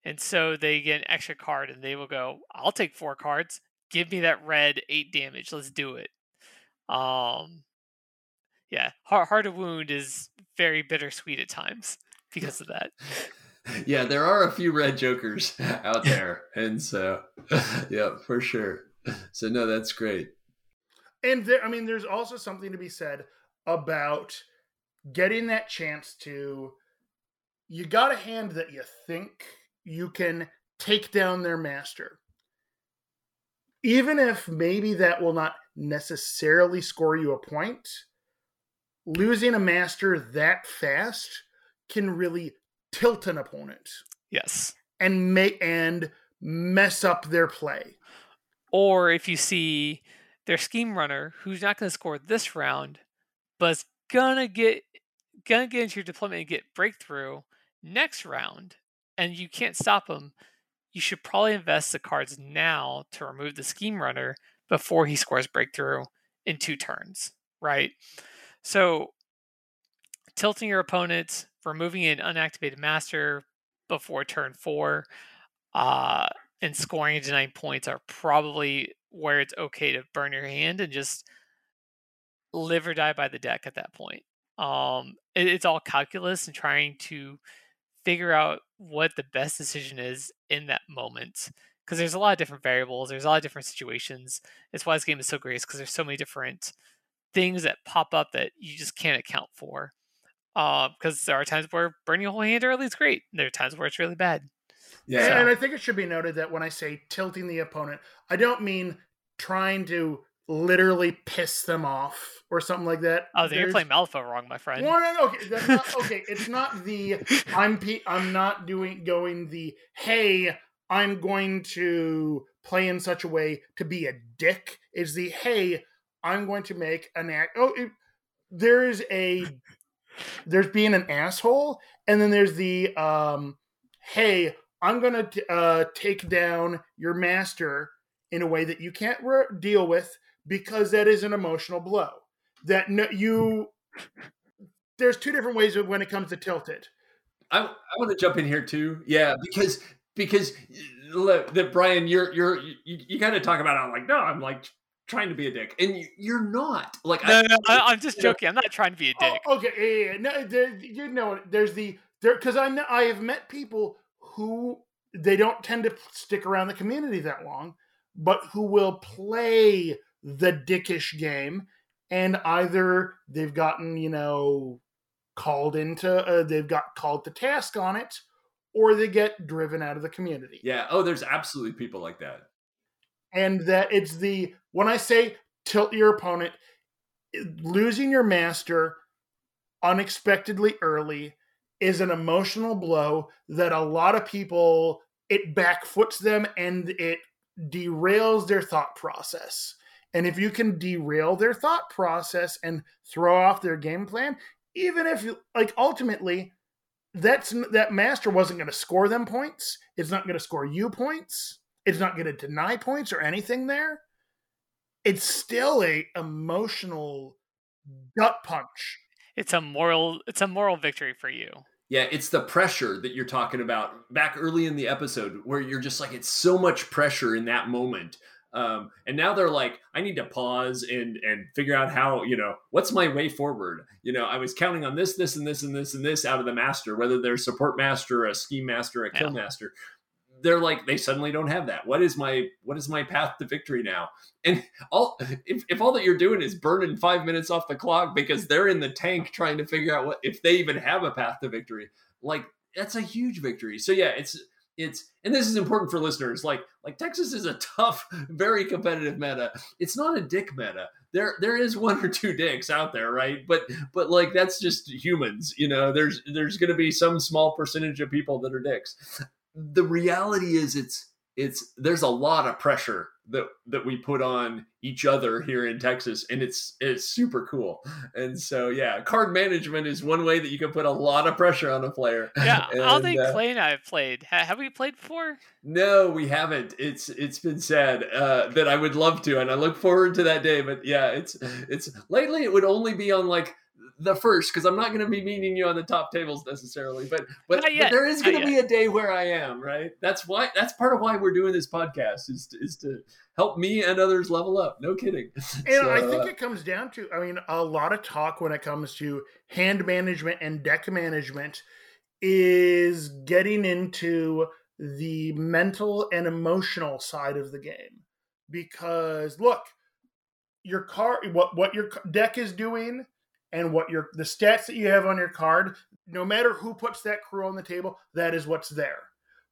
and so they get an extra card and they will go, "I'll take four cards. Give me that red eight damage. Let's do it." Um, yeah, hard, hard to wound is very bittersweet at times because of that. yeah, there are a few red jokers out there, and so yeah, for sure. So no, that's great. And there, I mean, there's also something to be said about getting that chance to. You got a hand that you think you can take down their master. Even if maybe that will not necessarily score you a point, losing a master that fast can really tilt an opponent. Yes. And make and mess up their play. Or if you see their scheme runner who's not going to score this round, but is gonna get gonna get into your deployment and get breakthrough next round, and you can't stop them, you should probably invest the cards now to remove the scheme runner before he scores breakthrough in two turns, right? So tilting your opponents, removing an unactivated master before turn four, uh, and scoring into nine points are probably where it's okay to burn your hand and just live or die by the deck at that point. Um, it, it's all calculus and trying to figure out what the best decision is in that moment. Because there's a lot of different variables, there's a lot of different situations. It's why this game is so great, because there's so many different things that pop up that you just can't account for. Because uh, there are times where burning a whole hand early is great. There are times where it's really bad. Yeah. And, and I think it should be noted that when I say tilting the opponent, I don't mean trying to literally piss them off or something like that. Oh, then you're playing Malifaux wrong, my friend. No, no, no. Okay, that's not okay. It's not the I'm i I'm not doing going the hey I'm going to play in such a way to be a dick. Is the hey I'm going to make an act. Oh, it, there is a there's being an asshole, and then there's the um hey I'm gonna uh, take down your master in a way that you can't re- deal with because that is an emotional blow. That no, you there's two different ways of when it comes to tilted. I, I want to jump in here too. Yeah, because because that Bryan, you're you're you, you kind of talk about it. I'm like, no, I'm like trying to be a dick, and you're not. Like, no, I, no, I, am just joking. I'm not trying to be a oh, dick. Oh, okay, yeah, yeah. no, there, you know, there's the there because I know I have met people who they don't tend to stick around the community that long, but who will play the dickish game and either they've gotten you know called into uh, they've got called to task on it or they get driven out of the community. Yeah. Oh there's absolutely people like that. And that it's the when i say tilt your opponent losing your master unexpectedly early is an emotional blow that a lot of people it backfoots them and it derails their thought process and if you can derail their thought process and throw off their game plan, even if you like ultimately that's that master wasn't going to score them points, it's not going to score you points, it's not going to deny points or anything there. It's still a emotional gut punch. It's a moral it's a moral victory for you. Yeah, it's the pressure that you're talking about back early in the episode where you're just like, it's so much pressure in that moment um, and now they're like, I need to pause and and figure out how you know what's my way forward. You know, I was counting on this, this, and this, and this, and this out of the master, whether they're support master, a scheme master, a kill yeah. master. They're like they suddenly don't have that. What is my what is my path to victory now? And all if, if all that you're doing is burning five minutes off the clock because they're in the tank trying to figure out what if they even have a path to victory, like that's a huge victory. So yeah, it's it's and this is important for listeners like like texas is a tough very competitive meta it's not a dick meta there there is one or two dicks out there right but but like that's just humans you know there's there's going to be some small percentage of people that are dicks the reality is it's it's there's a lot of pressure that that we put on each other here in Texas, and it's it's super cool. And so, yeah, card management is one way that you can put a lot of pressure on a player. Yeah, and, I don't think uh, Clay and I have played. have we played before? No, we haven't. It's it's been said uh, that I would love to, and I look forward to that day. But yeah, it's it's lately it would only be on like the first because I'm not going to be meeting you on the top tables necessarily, but but, but there is going to be a day where I am right. That's why that's part of why we're doing this podcast is to, is to help me and others level up. No kidding. And so, I think uh, it comes down to I mean a lot of talk when it comes to hand management and deck management is getting into the mental and emotional side of the game because look your car what what your deck is doing and what your the stats that you have on your card, no matter who puts that crew on the table, that is what's there.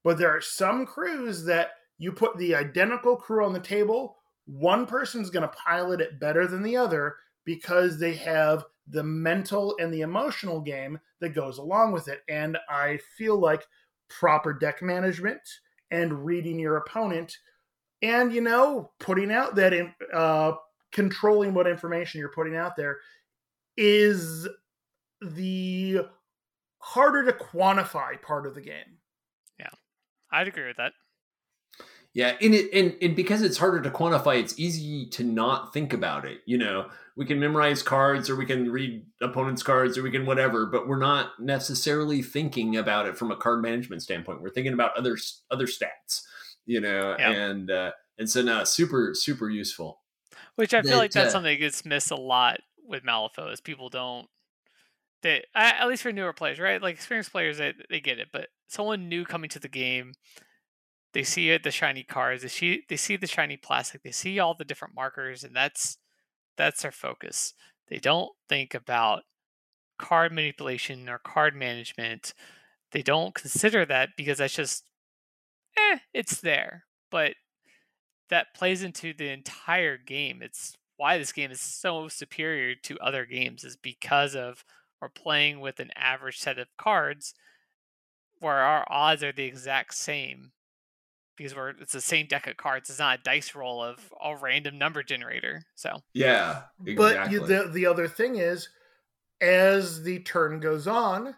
But there are some crews that you put the identical crew on the table one person's going to pilot it better than the other because they have the mental and the emotional game that goes along with it. And I feel like proper deck management and reading your opponent and, you know, putting out that, in, uh, controlling what information you're putting out there is the harder to quantify part of the game. Yeah, I'd agree with that. Yeah, and it and, and because it's harder to quantify, it's easy to not think about it. You know, we can memorize cards or we can read opponents' cards or we can whatever, but we're not necessarily thinking about it from a card management standpoint. We're thinking about other other stats, you know, yeah. and uh, and so now super super useful. Which I feel that, like that's uh, something that gets missed a lot with Malifaux is people don't they at least for newer players, right? Like experienced players, they, they get it, but someone new coming to the game, they see it, the shiny cards, they see they see the shiny plastic, they see all the different markers, and that's that's their focus. They don't think about card manipulation or card management. They don't consider that because that's just eh, it's there. But that plays into the entire game. It's why this game is so superior to other games is because of we're playing with an average set of cards where our odds are the exact same because we're it's the same deck of cards. It's not a dice roll of a random number generator. So yeah, exactly. but the the other thing is, as the turn goes on,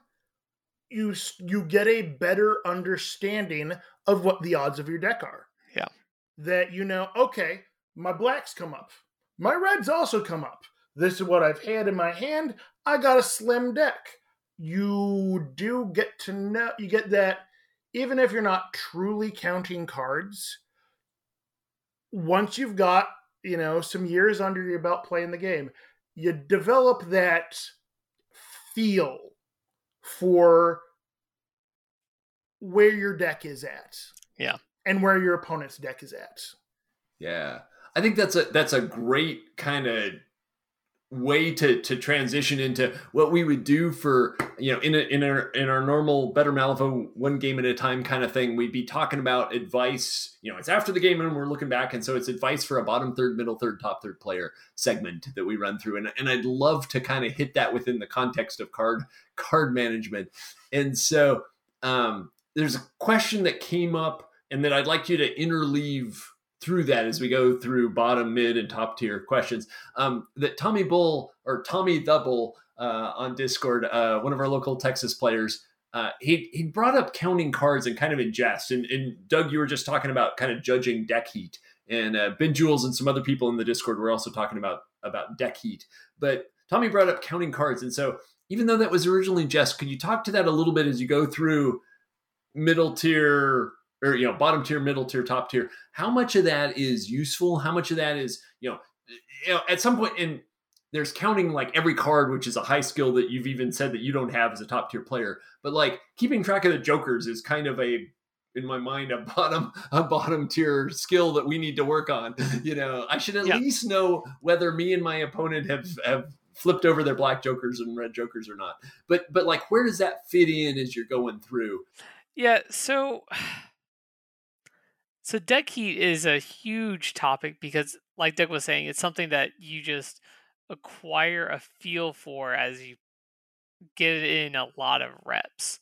you you get a better understanding of what the odds of your deck are. Yeah, that you know, okay, my blacks come up, my reds also come up. This is what I've had in my hand. I got a slim deck. You do get to know, you get that even if you're not truly counting cards, once you've got, you know, some years under your belt playing the game, you develop that feel for where your deck is at. Yeah. And where your opponent's deck is at. Yeah. I think that's a that's a great kind of way to to transition into what we would do for you know in a, in our in our normal better Malifaux one game at a time kind of thing. We'd be talking about advice you know it's after the game and we're looking back. And so it's advice for a bottom third middle third top third player segment that we run through. And, and I'd love to kind of hit that within the context of card card management. And so um there's a question that came up and that I'd like you to interleave through that as we go through bottom, mid, and top tier questions. Um, that Tommy Bull or Tommy the Bull uh, on Discord, uh, one of our local Texas players, uh, he he brought up counting cards and kind of in jest. And, and, Doug, you were just talking about kind of judging deck heat, and uh, Ben Jules and some other people in the Discord were also talking about about deck heat. But Tommy brought up counting cards, and so even though that was originally jest, could you talk to that a little bit as you go through middle tier or you know bottom tier middle tier top tier how much of that is useful? How much of that is you know you know at some point in there's counting like every card which is a high skill that you've even said that you don't have as a top tier player. But like keeping track of the jokers is kind of a in my mind a bottom a bottom tier skill that we need to work on you know? I should at yeah. least know whether me and my opponent have have flipped over their black jokers and red jokers or not. But but like where does that fit in as you're going through? Yeah so so deck heat is a huge topic because, like Doug was saying, it's something that you just acquire a feel for as you get in a lot of reps.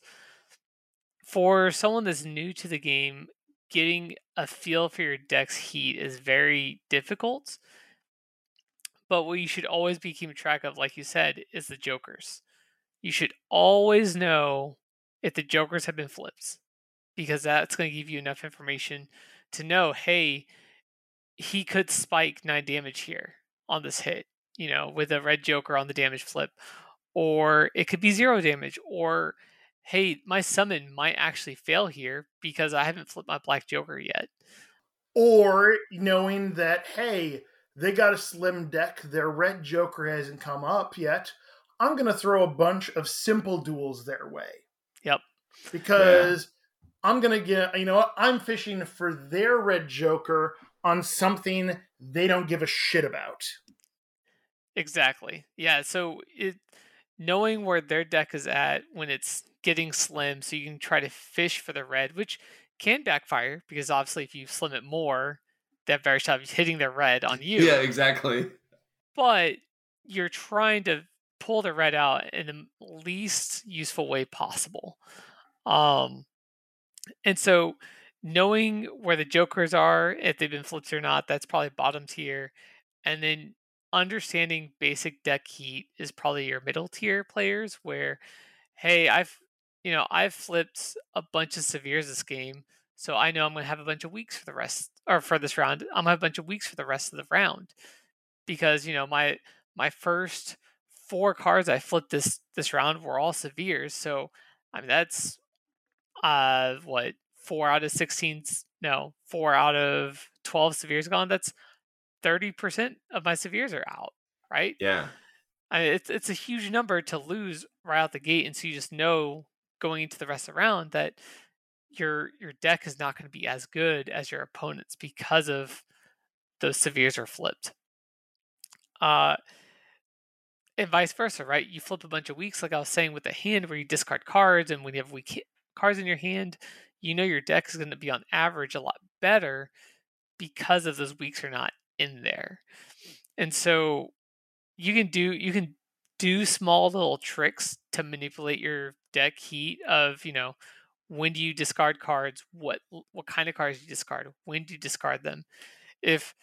For someone that's new to the game, getting a feel for your deck's heat is very difficult. But what you should always be keeping track of, like you said, is the jokers. You should always know if the jokers have been flipped because that's going to give you enough information to know, hey, he could spike nine damage here on this hit, you know, with a red Joker on the damage flip. Or it could be zero damage. Or, hey, my summon might actually fail here because I haven't flipped my black Joker yet. Or knowing that, hey, they got a slim deck, their red Joker hasn't come up yet. I'm going to throw a bunch of simple duels their way. Yep. Because I'm gonna get you know what I'm fishing for their red Joker on something they don't give a shit about. Exactly. Yeah. So it knowing where their deck is at when it's getting slim, so you can try to fish for the red, which can backfire because obviously if you slim it more, that have very shot of hitting their red on you. Yeah, exactly. But you're trying to pull the red out in the least useful way possible. Um, and so knowing where the jokers are, if they've been flipped or not, that's probably bottom tier. And then understanding basic deck heat is probably your middle tier players where, hey, I've you know, I've flipped a bunch of severes this game, so I know I'm gonna have a bunch of weaks for the rest or for this round. I'm gonna have a bunch of weaks for the rest of the round. Because, you know, my my first four cards I flipped this this round were all severes. So I mean that's uh what four out of 16 no four out of 12 severes gone that's 30% of my severes are out right Yeah. I mean, it's it's a huge number to lose right out the gate and so you just know going into the rest of the round that your your deck is not going to be as good as your opponent's because of those severes are flipped uh and vice versa, right? You flip a bunch of weaks, like I was saying with the hand, where you discard cards, and when you have weak cards in your hand, you know your deck is going to be on average a lot better because of those weaks are not in there. And so you can do you can do small little tricks to manipulate your deck heat of you know when do you discard cards what what kind of cards you discard when do you discard them if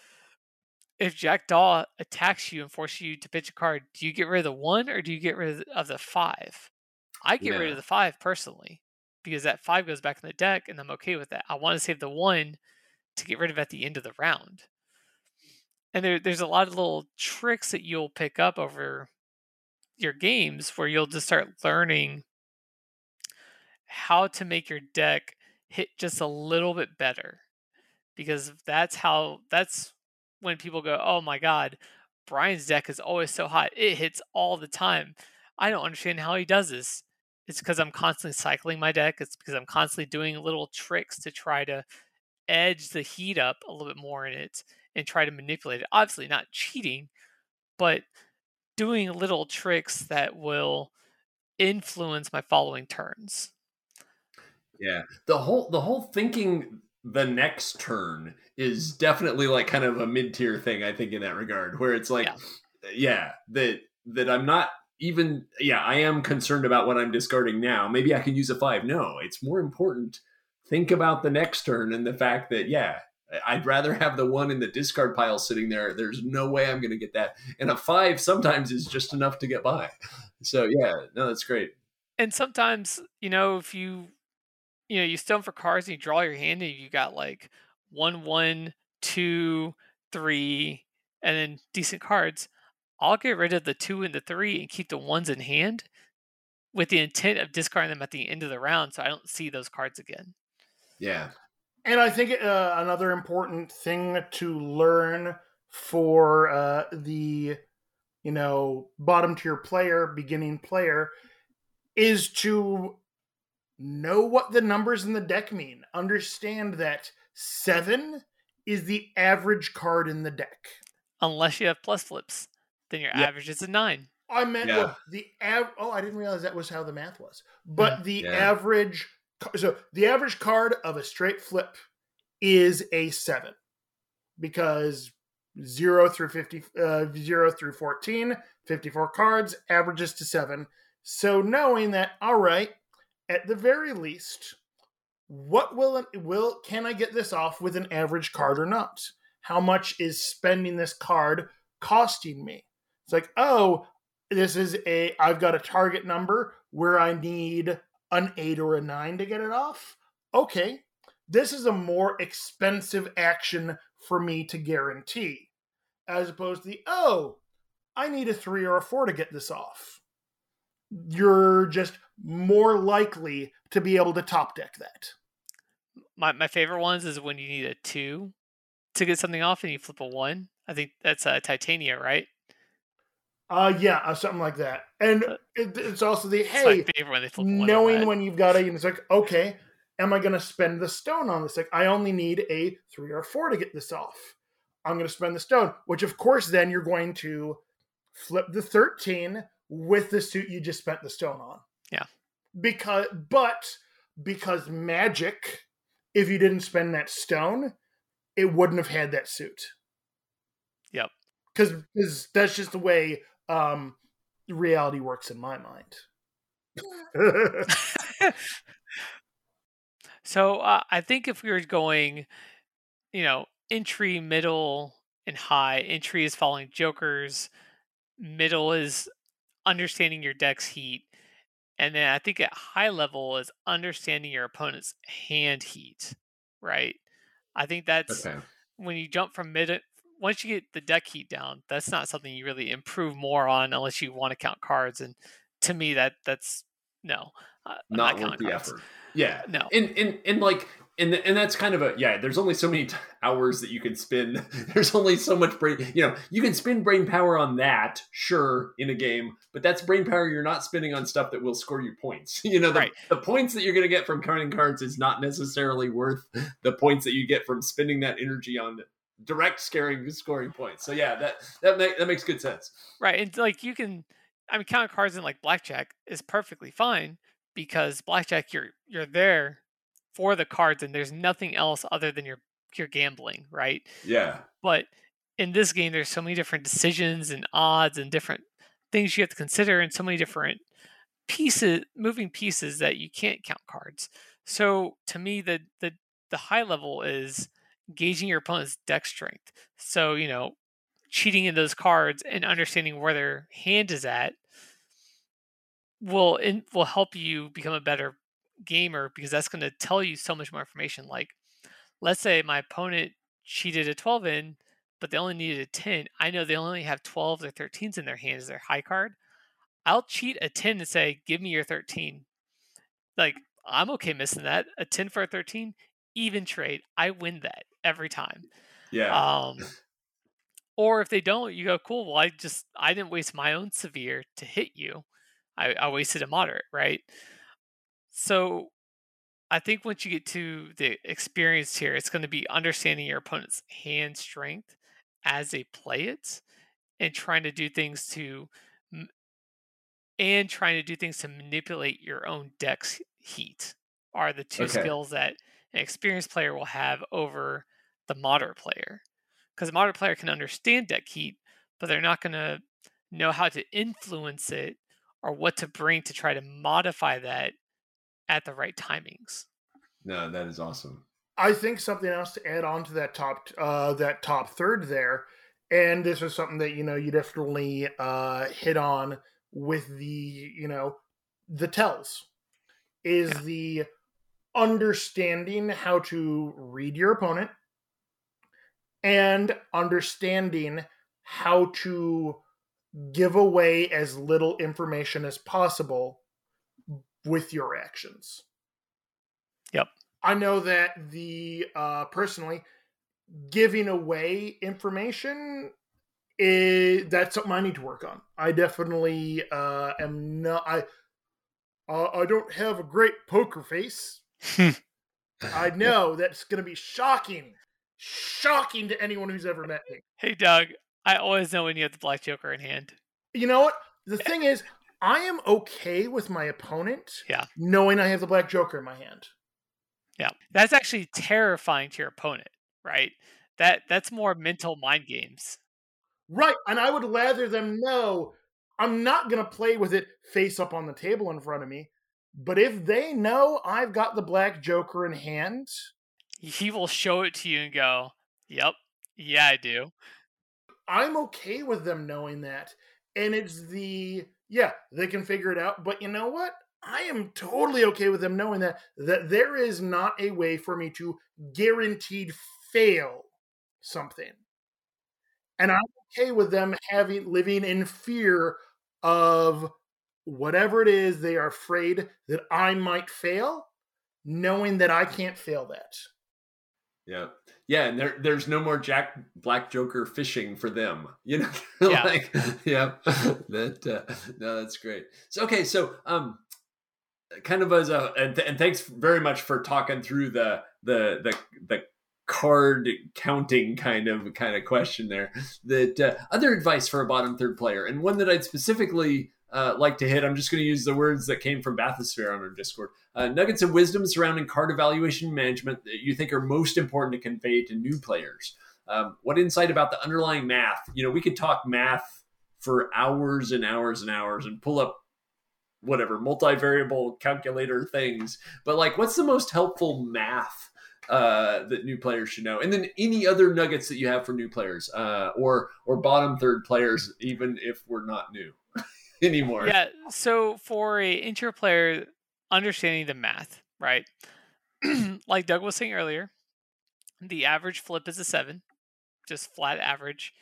if Jack Daw attacks you and forces you to pitch a card, do you get rid of the one or do you get rid of the five? I get rid of the five personally because that five goes back in the deck and I'm okay with that. I want to save the one to get rid of at the end of the round. And there, there's a lot of little tricks that you'll pick up over your games where you'll just start learning how to make your deck hit just a little bit better because that's how that's when people go oh my god bryan's deck is always so hot it hits all the time i don't understand how he does this it's because i'm constantly cycling my deck it's because i'm constantly doing little tricks to try to edge the heat up a little bit more in it and try to manipulate it obviously not cheating but doing little tricks that will influence my following turns Yeah. The whole the whole thinking the next turn is definitely like kind of a mid-tier thing, I think, in that regard, where it's like, yeah, that that I'm not even yeah, I am concerned about what I'm discarding now. Maybe I can use a five. No, it's more important. Think about the next turn and the fact that, yeah, I'd rather have the one in the discard pile sitting there. There's no way I'm gonna get that. And a five sometimes is just enough to get by. So yeah, no, that's great. and sometimes you know if you you know you stone for cards and you draw your hand and you got like one one two three and then decent cards i'll get rid of the two and the three and keep the ones in hand with the intent of discarding them at the end of the round so i don't see those cards again Yeah. And I think uh, another important thing to learn for uh, the you know bottom tier player, beginning player, is to know what the numbers in the deck mean. Understand that seven is the average card in the deck. unless you have plus flips then your Yeah. average is a nine I meant Yeah. well, the av- oh, I didn't realize that was how the math was. But the Yeah. average, so the average card of a straight flip is a seven because zero through 50, uh, zero through 14, 54 cards averages to seven. So knowing that, all right, at the very least, what will it will can I get this off with an average card or not? How much is spending this card costing me? It's like, oh, this is a I've got a target number where I need an 8 or a 9 to get it off. Okay. This is a more expensive action for me to guarantee as opposed to the oh, I need a 3 or a 4 to get this off. You're just more likely to be able to top deck that. my, my favorite ones is when you need a two to get something off and you flip a one i think that's uh, titania right Uh yeah, uh, something like that. And Uh, it, it's also the it's hey, when they flip a one and knowing when you've got a, and it's like, okay, am I going to spend the stone on this? Like, I only need a three or four to get this off. I'm going to spend the stone, which of course then you're going to flip the 13 with the suit you just spent the stone on. Yeah. Because, but because magic, if you didn't spend that stone, it wouldn't have had that suit. Yep. Because that's just the way um, reality works in my mind. so uh, I think if we were going, you know, entry, middle, and high, entry is following jokers, middle is understanding your deck's heat, and then I think at high level is understanding your opponent's hand heat, right? I think that's okay. when you jump from mid once you get the deck heat down, that's not something you really improve more on unless you want to count cards. And to me, that that's no, uh, not, not worth the cards. effort. Yeah, no, and and and like and and that's kind of a yeah there's only so many t- hours that you can spend there's only so much brain you know you can spend brain power on that sure in a game but that's brain power you're not spending on stuff that will score you points you know the, right. the points that you're going to get from counting cards is not necessarily worth the points that you get from spending that energy on direct scaring scoring points so yeah that that, make, that makes good sense right and like you can i mean counting cards in like blackjack is perfectly fine because blackjack you're you're there for the cards and there's nothing else other than your your gambling, right? Yeah. But in this game there's so many different decisions and odds and different things you have to consider and so many different pieces moving pieces that you can't count cards. So to me the the the high level is gauging your opponent's deck strength. So, you know, cheating in those cards and understanding where their hand is at will in, will help you become a better gamer because that's going to tell you so much more information. Like, let's say my opponent cheated a 12 in, but they only needed a 10. I know they only have 12s or 13s in their hands, their high card. I'll cheat a 10 and say, give me your 13. Like, I'm okay missing that. A 10 for a 13, even trade. I win that every time. Yeah. Um, or if they don't, you go, cool. Well, I just, I didn't waste my own severe to hit you. I, I wasted a moderate, right? So I think once you get to the experience here, it's going to be understanding your opponent's hand strength as they play it and trying to do things to and trying to do things to manipulate your own deck's heat are the two okay. skills that an experienced player will have over the moderate player. Because a moderate player can understand deck heat, but they're not going to know how to influence it or what to bring to try to modify that at the right timings. No, that is awesome. I think something else to add on to that top uh, that top third there, and this is something that you know you definitely uh, hit on with the you know the tells is yeah. the understanding how to read your opponent and understanding how to give away as little information as possible with your actions. Yep. I know that the uh personally giving away information is that's something I need to work on. I definitely uh am not I uh, I don't have a great poker face. Hmm. I know that's going to be shocking. Shocking to anyone who's ever met me. Hey Doug, I always know when you have the black joker in hand. You know what? The thing is, I am okay with my opponent yeah. knowing I have the black joker in my hand. Yeah. That's actually terrifying to your opponent, right? That that's more mental mind games. Right. And I would rather them know I'm not going to play with it face up on the table in front of me. But if they know I've got the black joker in hand, he will show it to you and go, "Yep. Yeah, I do." I'm okay with them knowing that. And it's the yeah, they can figure it out. But you know what? I am totally okay with them knowing that that there is not a way for me to guaranteed fail something. And I'm okay with them having living in fear of whatever it is they are afraid that I might fail, knowing that I can't fail that. Yeah. Yeah, and there there's no more Jack Black Joker fishing for them. You know, yeah. like yeah, that uh, no, that's great. So okay, so um, kind of as a and, and thanks very much for talking through the the the the card counting kind of kind of question there. That uh, other advice for a bottom third player, and one that I'd specifically uh, like to hit. I'm just going to use the words that came from Bathysphere on our Discord. Uh, nuggets of wisdom surrounding card evaluation management that you think are most important to convey to new players. Um, what insight about the underlying math? You know, we could talk math for hours and hours and hours and pull up whatever multivariable calculator things. But like, what's the most helpful math uh, that new players should know? And then any other nuggets that you have for new players uh, or or bottom third players, even if we're not new anymore. Yeah. So for a intro player, understanding the math, right? like Doug was saying earlier, the average flip is a seven, just flat average.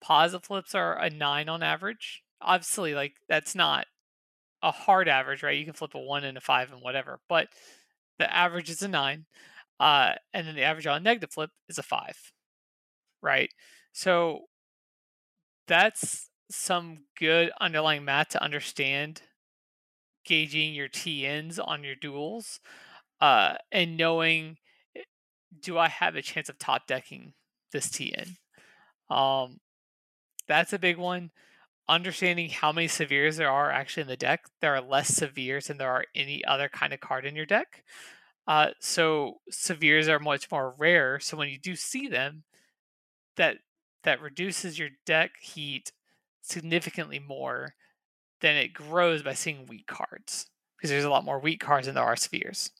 Positive flips are a nine on average. Obviously, like that's not a hard average, right? You can flip a one and a five and whatever, but the average is a nine. Uh, and then the average on a negative flip is a five, right? So that's some good underlying math to understand gauging your TNs on your duels uh, and knowing eh, do I have a chance of top decking this TN? Um, that's a big one. Understanding how many severes there are actually in the deck. There are less severes than there are any other kind of card in your deck. Uh, so severes are much more rare. So when you do see them, that that reduces your deck heat significantly more than it grows by seeing weak cards because there's a lot more weak cards than there are severes.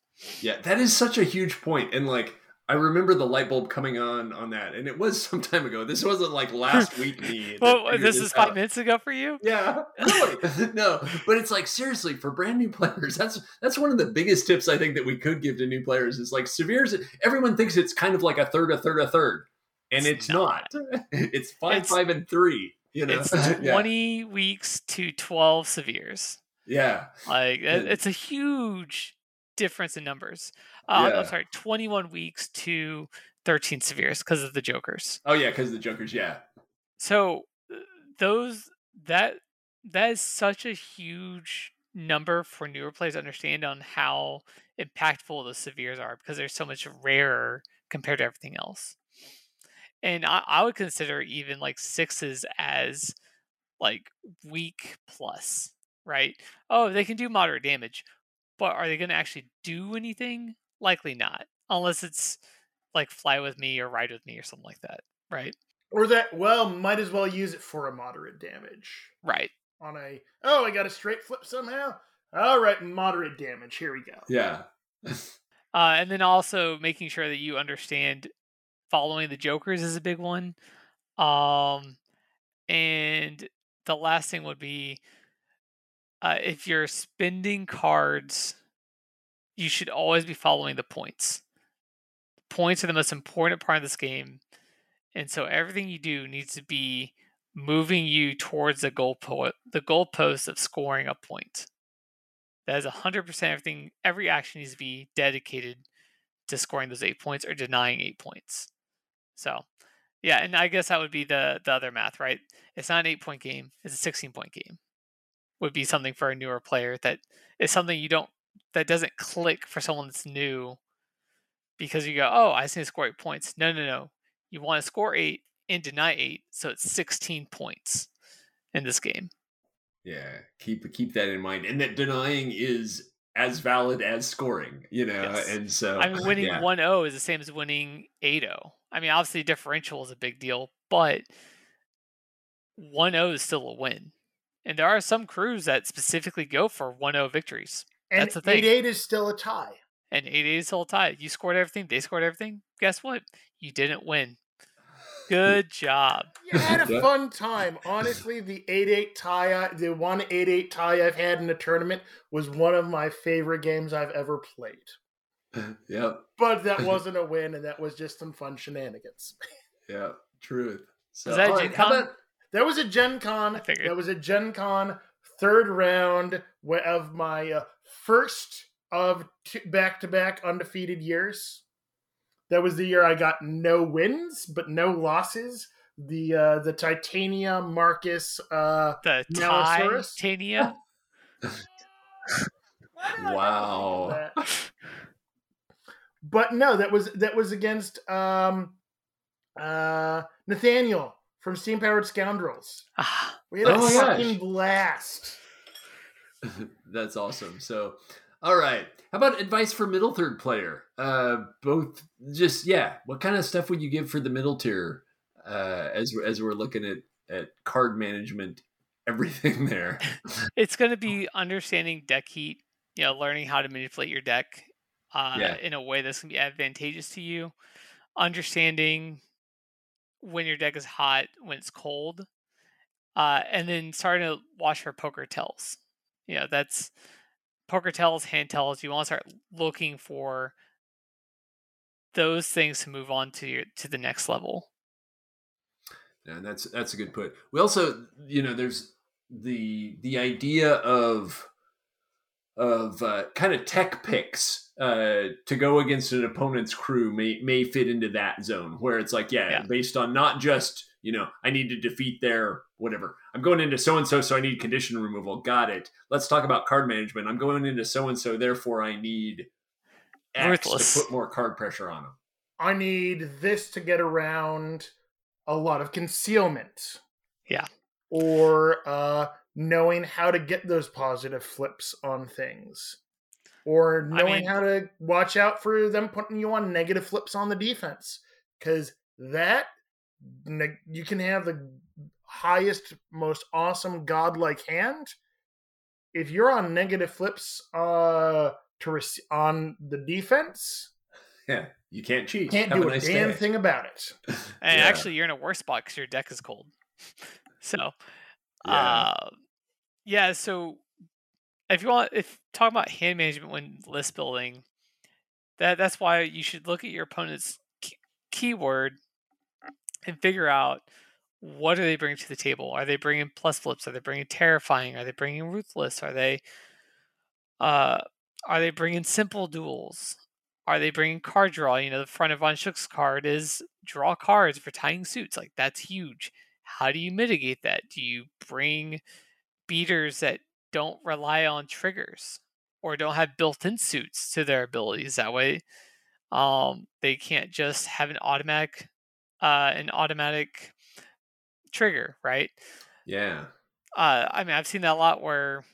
Yeah, that is such a huge point. And like, I remember the light bulb coming on on that, and it was some time ago. This wasn't like last week. Me. well, this, is five minutes ago for you. Yeah, really. no, but it's like seriously for brand new players. That's that's one of the biggest tips I think that we could give to new players. Is like severes. Everyone thinks it's kind of like a third, a third, a third, and it's, it's not. not. it's five, it's, five, and three. You know, it's twenty yeah. weaks to twelve severes. Yeah, like it's a huge difference in numbers. Uh, yeah. I'm sorry, 21 weaks to 13 severes because of the Jokers. Oh yeah, because of the Jokers. Yeah. So uh, those that that is such a huge number for newer players to understand on how impactful the severes are because they're so much rarer compared to everything else. And I, I would consider even like sixes as like weak plus, right? Oh, they can do moderate damage, but are they going to actually do anything? Likely not, unless it's like fly with me or ride with me or something like that, right? Or that, well, might as well use it for a moderate damage. Right. On a, oh, I got a straight flip somehow. All right, moderate damage. Here we go. Yeah. uh, and then also making sure that you understand following the jokers is a big one. Um, and the last thing would be uh, if you're spending cards, you should always be following the points. Points are the most important part of this game, and so everything you do needs to be moving you towards the goal po- the goalpost of scoring a point. That is hundred percent everything. Every action needs to be dedicated to scoring those eight points or denying eight points. So, yeah, and I guess that would be the the other math, right? It's not an eight point game; it's a sixteen point game would be something for a newer player that is something you don't that doesn't click for someone that's new because you go, oh, I just need to score eight points. No, no, no. You want to score eight and deny eight, so it's 16 points in this game. Yeah, keep keep that in mind, and that denying is as valid as scoring, you know. Yes. And so, I mean, winning one yeah. zero oh is the same as winning eight zero. Oh. I mean, obviously, differential is a big deal, but one zero is still a win. And there are some crews that specifically go for 1-0 victories. And That's the thing. 8-8 is still a tie. And 8-8 is still a tie. You scored everything. They scored everything. Guess what? You didn't win. Good job. You had a fun time. Honestly, the 8-8 tie, the one 8-8 tie I've had in a tournament was one of my favorite games I've ever played. Yeah. But that wasn't a win, and that was just some fun shenanigans. yeah, truth. So, is that right, Gen Con? That was a Gen Con. That was a Gen Con third round of my uh, first of back to back undefeated years. That was the year I got no wins but no losses. The uh, the Titania Marcus uh, the Titania. wow. But no, that was that was against um, uh, Nathaniel from Steam Powered Scoundrels. Ah, we had a oh, fucking blast. That's awesome. So, all right. How about advice for middle third player? Uh, both just yeah. What kind of stuff would you give for the middle tier uh, as as we're looking at at card management, everything there? it's going to be understanding deck heat. You know, learning how to manipulate your deck uh, Yeah. in a way that's going to be advantageous to you. Understanding when your deck is hot, when it's cold, uh, and then starting to watch for poker tells. You know, that's poker tells, hand tells. You want to start looking for those things to move on to to the next level. Yeah, that's that's a good put. We also, you know, there's the the idea of of uh, kind of tech picks uh, to go against an opponent's crew may may fit into that zone where it's like, yeah, Yeah. based on not just you know, I need to defeat their whatever. I'm going into so and so, so I need condition removal. Got it. Let's talk about card management. I'm going into so and so, therefore I need X Ruthless. to put more card pressure on them. I need this to get around a lot of concealment. Yeah. Or uh, knowing how to get those positive flips on things. Or I knowing mean- how to watch out for them putting you on negative flips on the defense. Because that, you can have the highest, most awesome godlike hand. If you're on negative flips uh, to rec- on the defense, Yeah, you can't cheat. can't Have do a, nice damn day. thing about it. And Yeah. actually, you're in a worse spot because your deck is cold. so, Yeah. uh, yeah. So, if you want, if talking about hand management when list building, that that's why you should look at your opponent's key- keyword and figure out what are they bringing to the table. Are they bringing plus flips? Are they bringing terrifying? Are they bringing ruthless? Are they, uh, are they bringing simple duels? Are they bringing card draw? You know, the front of Von Schtook's card is draw cards for tying suits. Like that's huge. How do you mitigate that? Do you bring beaters that don't rely on triggers or don't have built-in suits to their abilities? That way, um, they can't just have an automatic, uh, an automatic trigger, right? Yeah. uh, I mean, I've seen that a lot where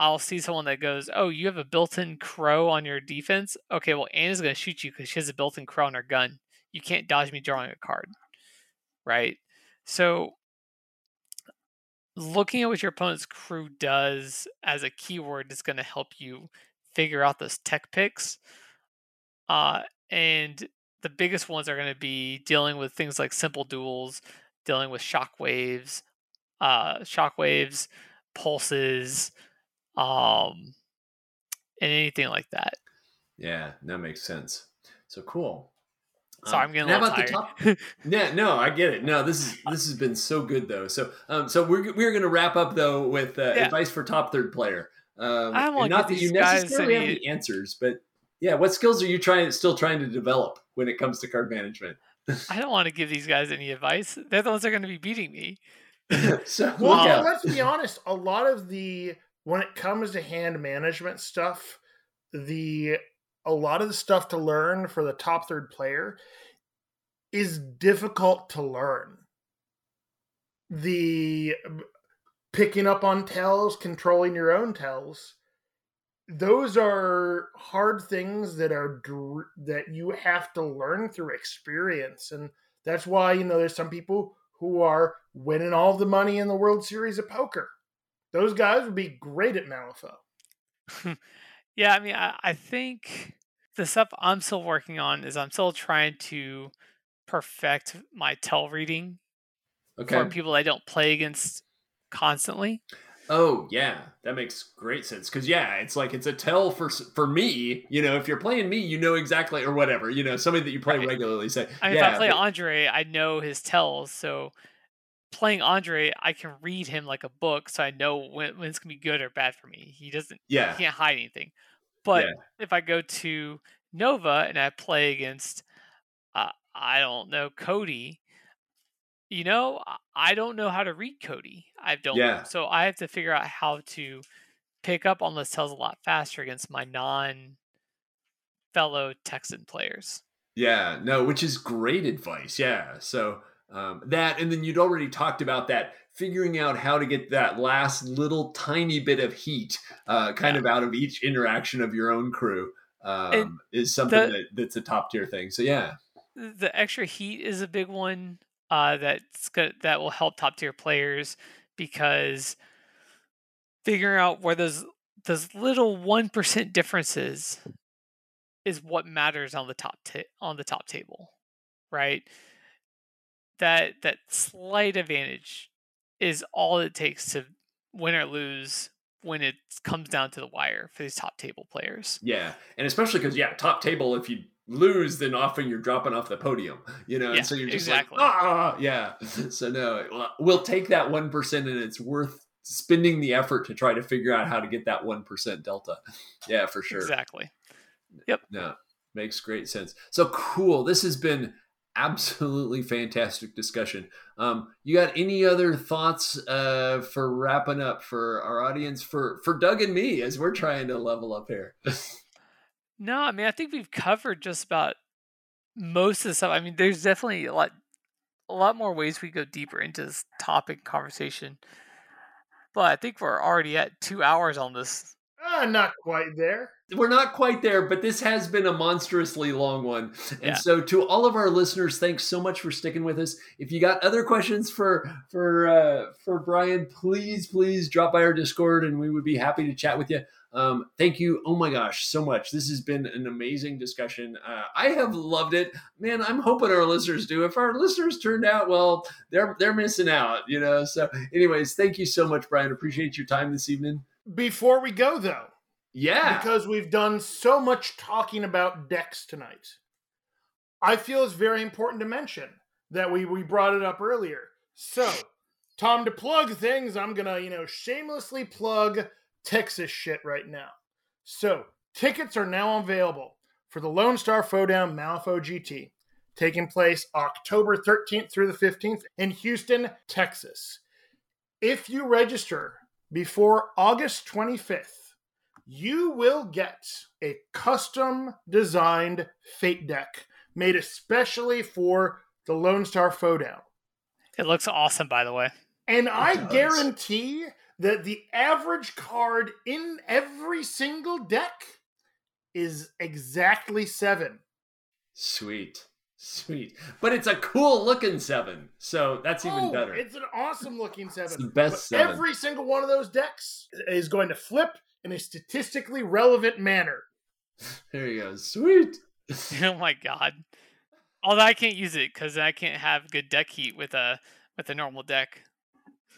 I'll see someone that goes, "Oh, you have a built-in crow on your defense. Okay, well, Anna's going to shoot you because she has a built-in crow on her gun. You can't dodge me drawing a card, right?" So, looking at what your opponent's crew does as a keyword is going to help you figure out those tech picks. Uh, and the biggest ones are going to be dealing with things like simple duels, dealing with shockwaves, uh, shockwaves, pulses, um, and anything like that. Yeah, that makes sense. So cool. Sorry, Um, I'm getting and a how little about the top? Yeah, no, I get it. No, this is this has been so good though. So, um, so we're we're gonna wrap up though with uh, Yeah. advice for top third player. Um, I don't wanna not give that you these guys necessarily have any- the answers, but yeah, what skills are you trying still trying to develop when it comes to card management? I don't want to give these guys any advice. They're the ones that are going to be beating me. so Well, look yeah, out. let's be honest. A lot of the when it comes to hand management stuff, the a lot of the stuff to learn for the top third player is difficult to learn. The picking up on tells, controlling your own tells, those are hard things that are that you have to learn through experience, and that's why you know there's some people who are winning all the money in the World Series of Poker. Those guys would be great at Malifaux. yeah, I mean, I, I think the stuff I'm still working on is I'm still trying to perfect my tell reading Okay. for people I don't play against constantly. Oh yeah, that makes great sense. Because yeah, it's like it's a tell for for me. You know, if you're playing me, you know exactly or whatever. You know, somebody that you play Right. regularly. Say, I mean, yeah, if I play but- Andre, I know his tells. So playing Andre, I can read him like a book, so I know when, when it's gonna be good or bad for me. He doesn't, yeah, he can't hide anything. But Yeah. if I go to Nova and I play against, uh, I don't know Cody, you know, I- don't know how to read Cody. I don't. Yeah. So I have to figure out how to pick up on those tells a lot faster against my non fellow Texan players. Yeah, no, which is great advice. Yeah. So um, that, and then you'd already talked about that figuring out how to get that last little tiny bit of heat uh, kind Yeah. of out of each interaction of your own crew um, is something the- that, that's a top tier thing. So yeah, the extra heat is a big one uh, that's go- that will help top tier players because figuring out where those those little one percent differences is what matters on the top ta- on the top table, right? That that slight advantage is all it takes to win or lose when it comes down to the wire for these top table players. yeah, and especially because yeah, top table if you lose, then often you're dropping off the podium, you know, Yeah, and so you're just exactly. like ah, yeah. So no, well, we'll take that one percent, and it's worth spending the effort to try to figure out how to get that one percent delta. Yeah, for sure. Exactly. Yep. No, makes great sense. So cool. This has been absolutely fantastic discussion. Um, you got any other thoughts uh, for wrapping up for our audience for for Doug and me as we're trying to level up here? No, I mean I think we've covered just about most of the stuff. I mean, there's definitely a lot, a lot more ways we go deeper into this topic conversation. But I think we're already at two hours on this. Ah, not quite there. We're not quite there, but this has been a monstrously long one. And Yeah. so to all of our listeners, thanks so much for sticking with us. If you got other questions for for uh, for Bryan, please please drop by our Discord, and we would be happy to chat with you. Um, thank you. Oh my gosh, so much. This has been an amazing discussion. Uh, I have loved it, man. I'm hoping our listeners do. If our listeners turned out, well, they're they're missing out, you know. So, anyways, thank you so much, Bryan. Appreciate your time this evening. Before we go, though, Yeah, because we've done so much talking about decks tonight, I feel it's very important to mention that we, we brought it up earlier. So, Tom, to plug things, I'm going to, you know, shamelessly plug Texas shit right now. So, tickets are now available for the Lone Star Fauxdown Malifaux GT, taking place October 13th through the 15th in Houston, Texas. If you register before August 25th, you will get a custom designed Fate deck made especially for the Lone Star Fauxdown. It looks awesome, by the way. And I does. guarantee that the average card in every single deck is exactly seven. Sweet. Sweet. But it's a cool looking seven. So that's even Oh, better. It's an awesome looking seven. It's the best seven. Every single one of those decks is going to flip in a statistically relevant manner. There you go. Sweet. oh my god! Although I can't use it because I can't have good deck heat with a with a normal deck.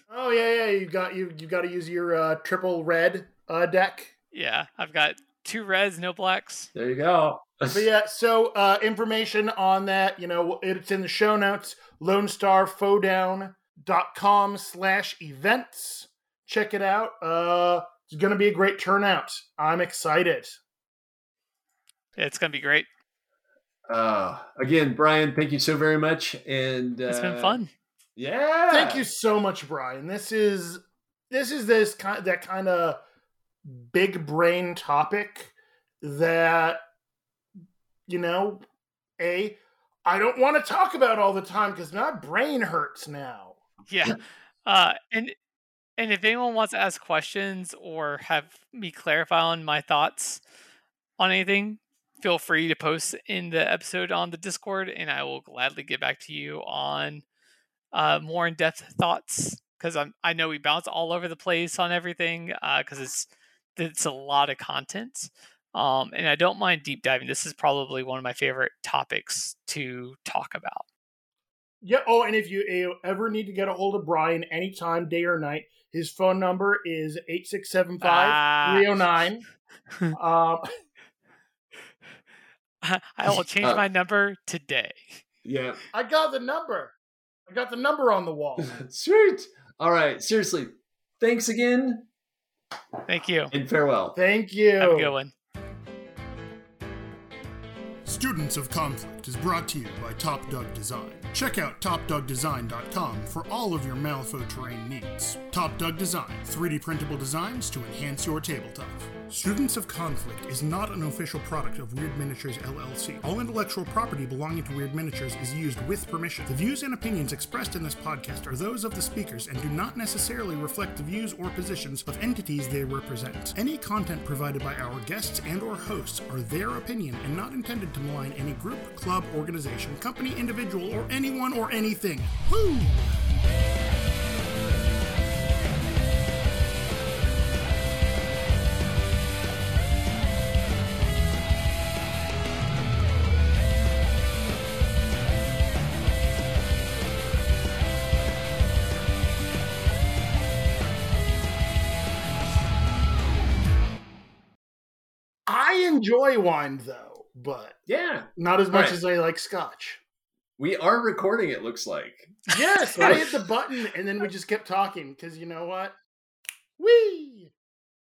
Oh yeah, yeah. You got you you got to use your uh, triple red uh, deck. Yeah, I've got two reds, no blacks. There you go. But yeah, so uh, information on that, you know, it's in the show notes. LoneStarFauxdown.com slash events. Check it out. Uh, it's going to be a great turnout. I'm excited. It's gonna be great. Uh, again, Bryan, thank you so very much. And uh, It's been fun. Yeah. Thank you so much, Bryan. This is this is this kind that kind of big brain topic that you know, a I don't want to talk about all the time because my brain hurts now. Yeah. Uh, and and if anyone wants to ask questions or have me clarify on my thoughts on anything, feel free to post in the episode on the Discord, and I will gladly get back to you on uh, more in depth thoughts because I'm I know we bounce all over the place on everything because it's it's a lot of content. Um, and I don't mind deep diving. This is probably one of my favorite topics to talk about. Yeah. Oh, and if you, you ever need to get a hold of Bryan anytime, day or night, his phone number is 8675 Ah. 309. Um, I will change Uh, my number today. Yeah. I got the number. I got the number on the wall. Sweet. All right. Seriously. Thanks again Thank you. and farewell. Thank you. Have a good one. Students of Conflict is brought to you by Top Doug Design. Check out topdougdesign.com for all of your Malifaux terrain needs. Top Doug Design, 3D printable designs to enhance your tabletop. Students of Conflict is not an official product of Wyrd Miniatures LLC. All intellectual property belonging to Wyrd Miniatures is used with permission. The views and opinions expressed in this podcast are those of the speakers and do not necessarily reflect the views or positions of entities they represent. Any content provided by our guests and or hosts are their opinion and not intended to malign any group, club, organization, company, individual, or anyone or anything. Woo! I enjoy wine though, but Yeah. not as much Right. as I like scotch. We are recording, it looks like. Yes, I hit the button and then we just kept talking because you know what? Wee!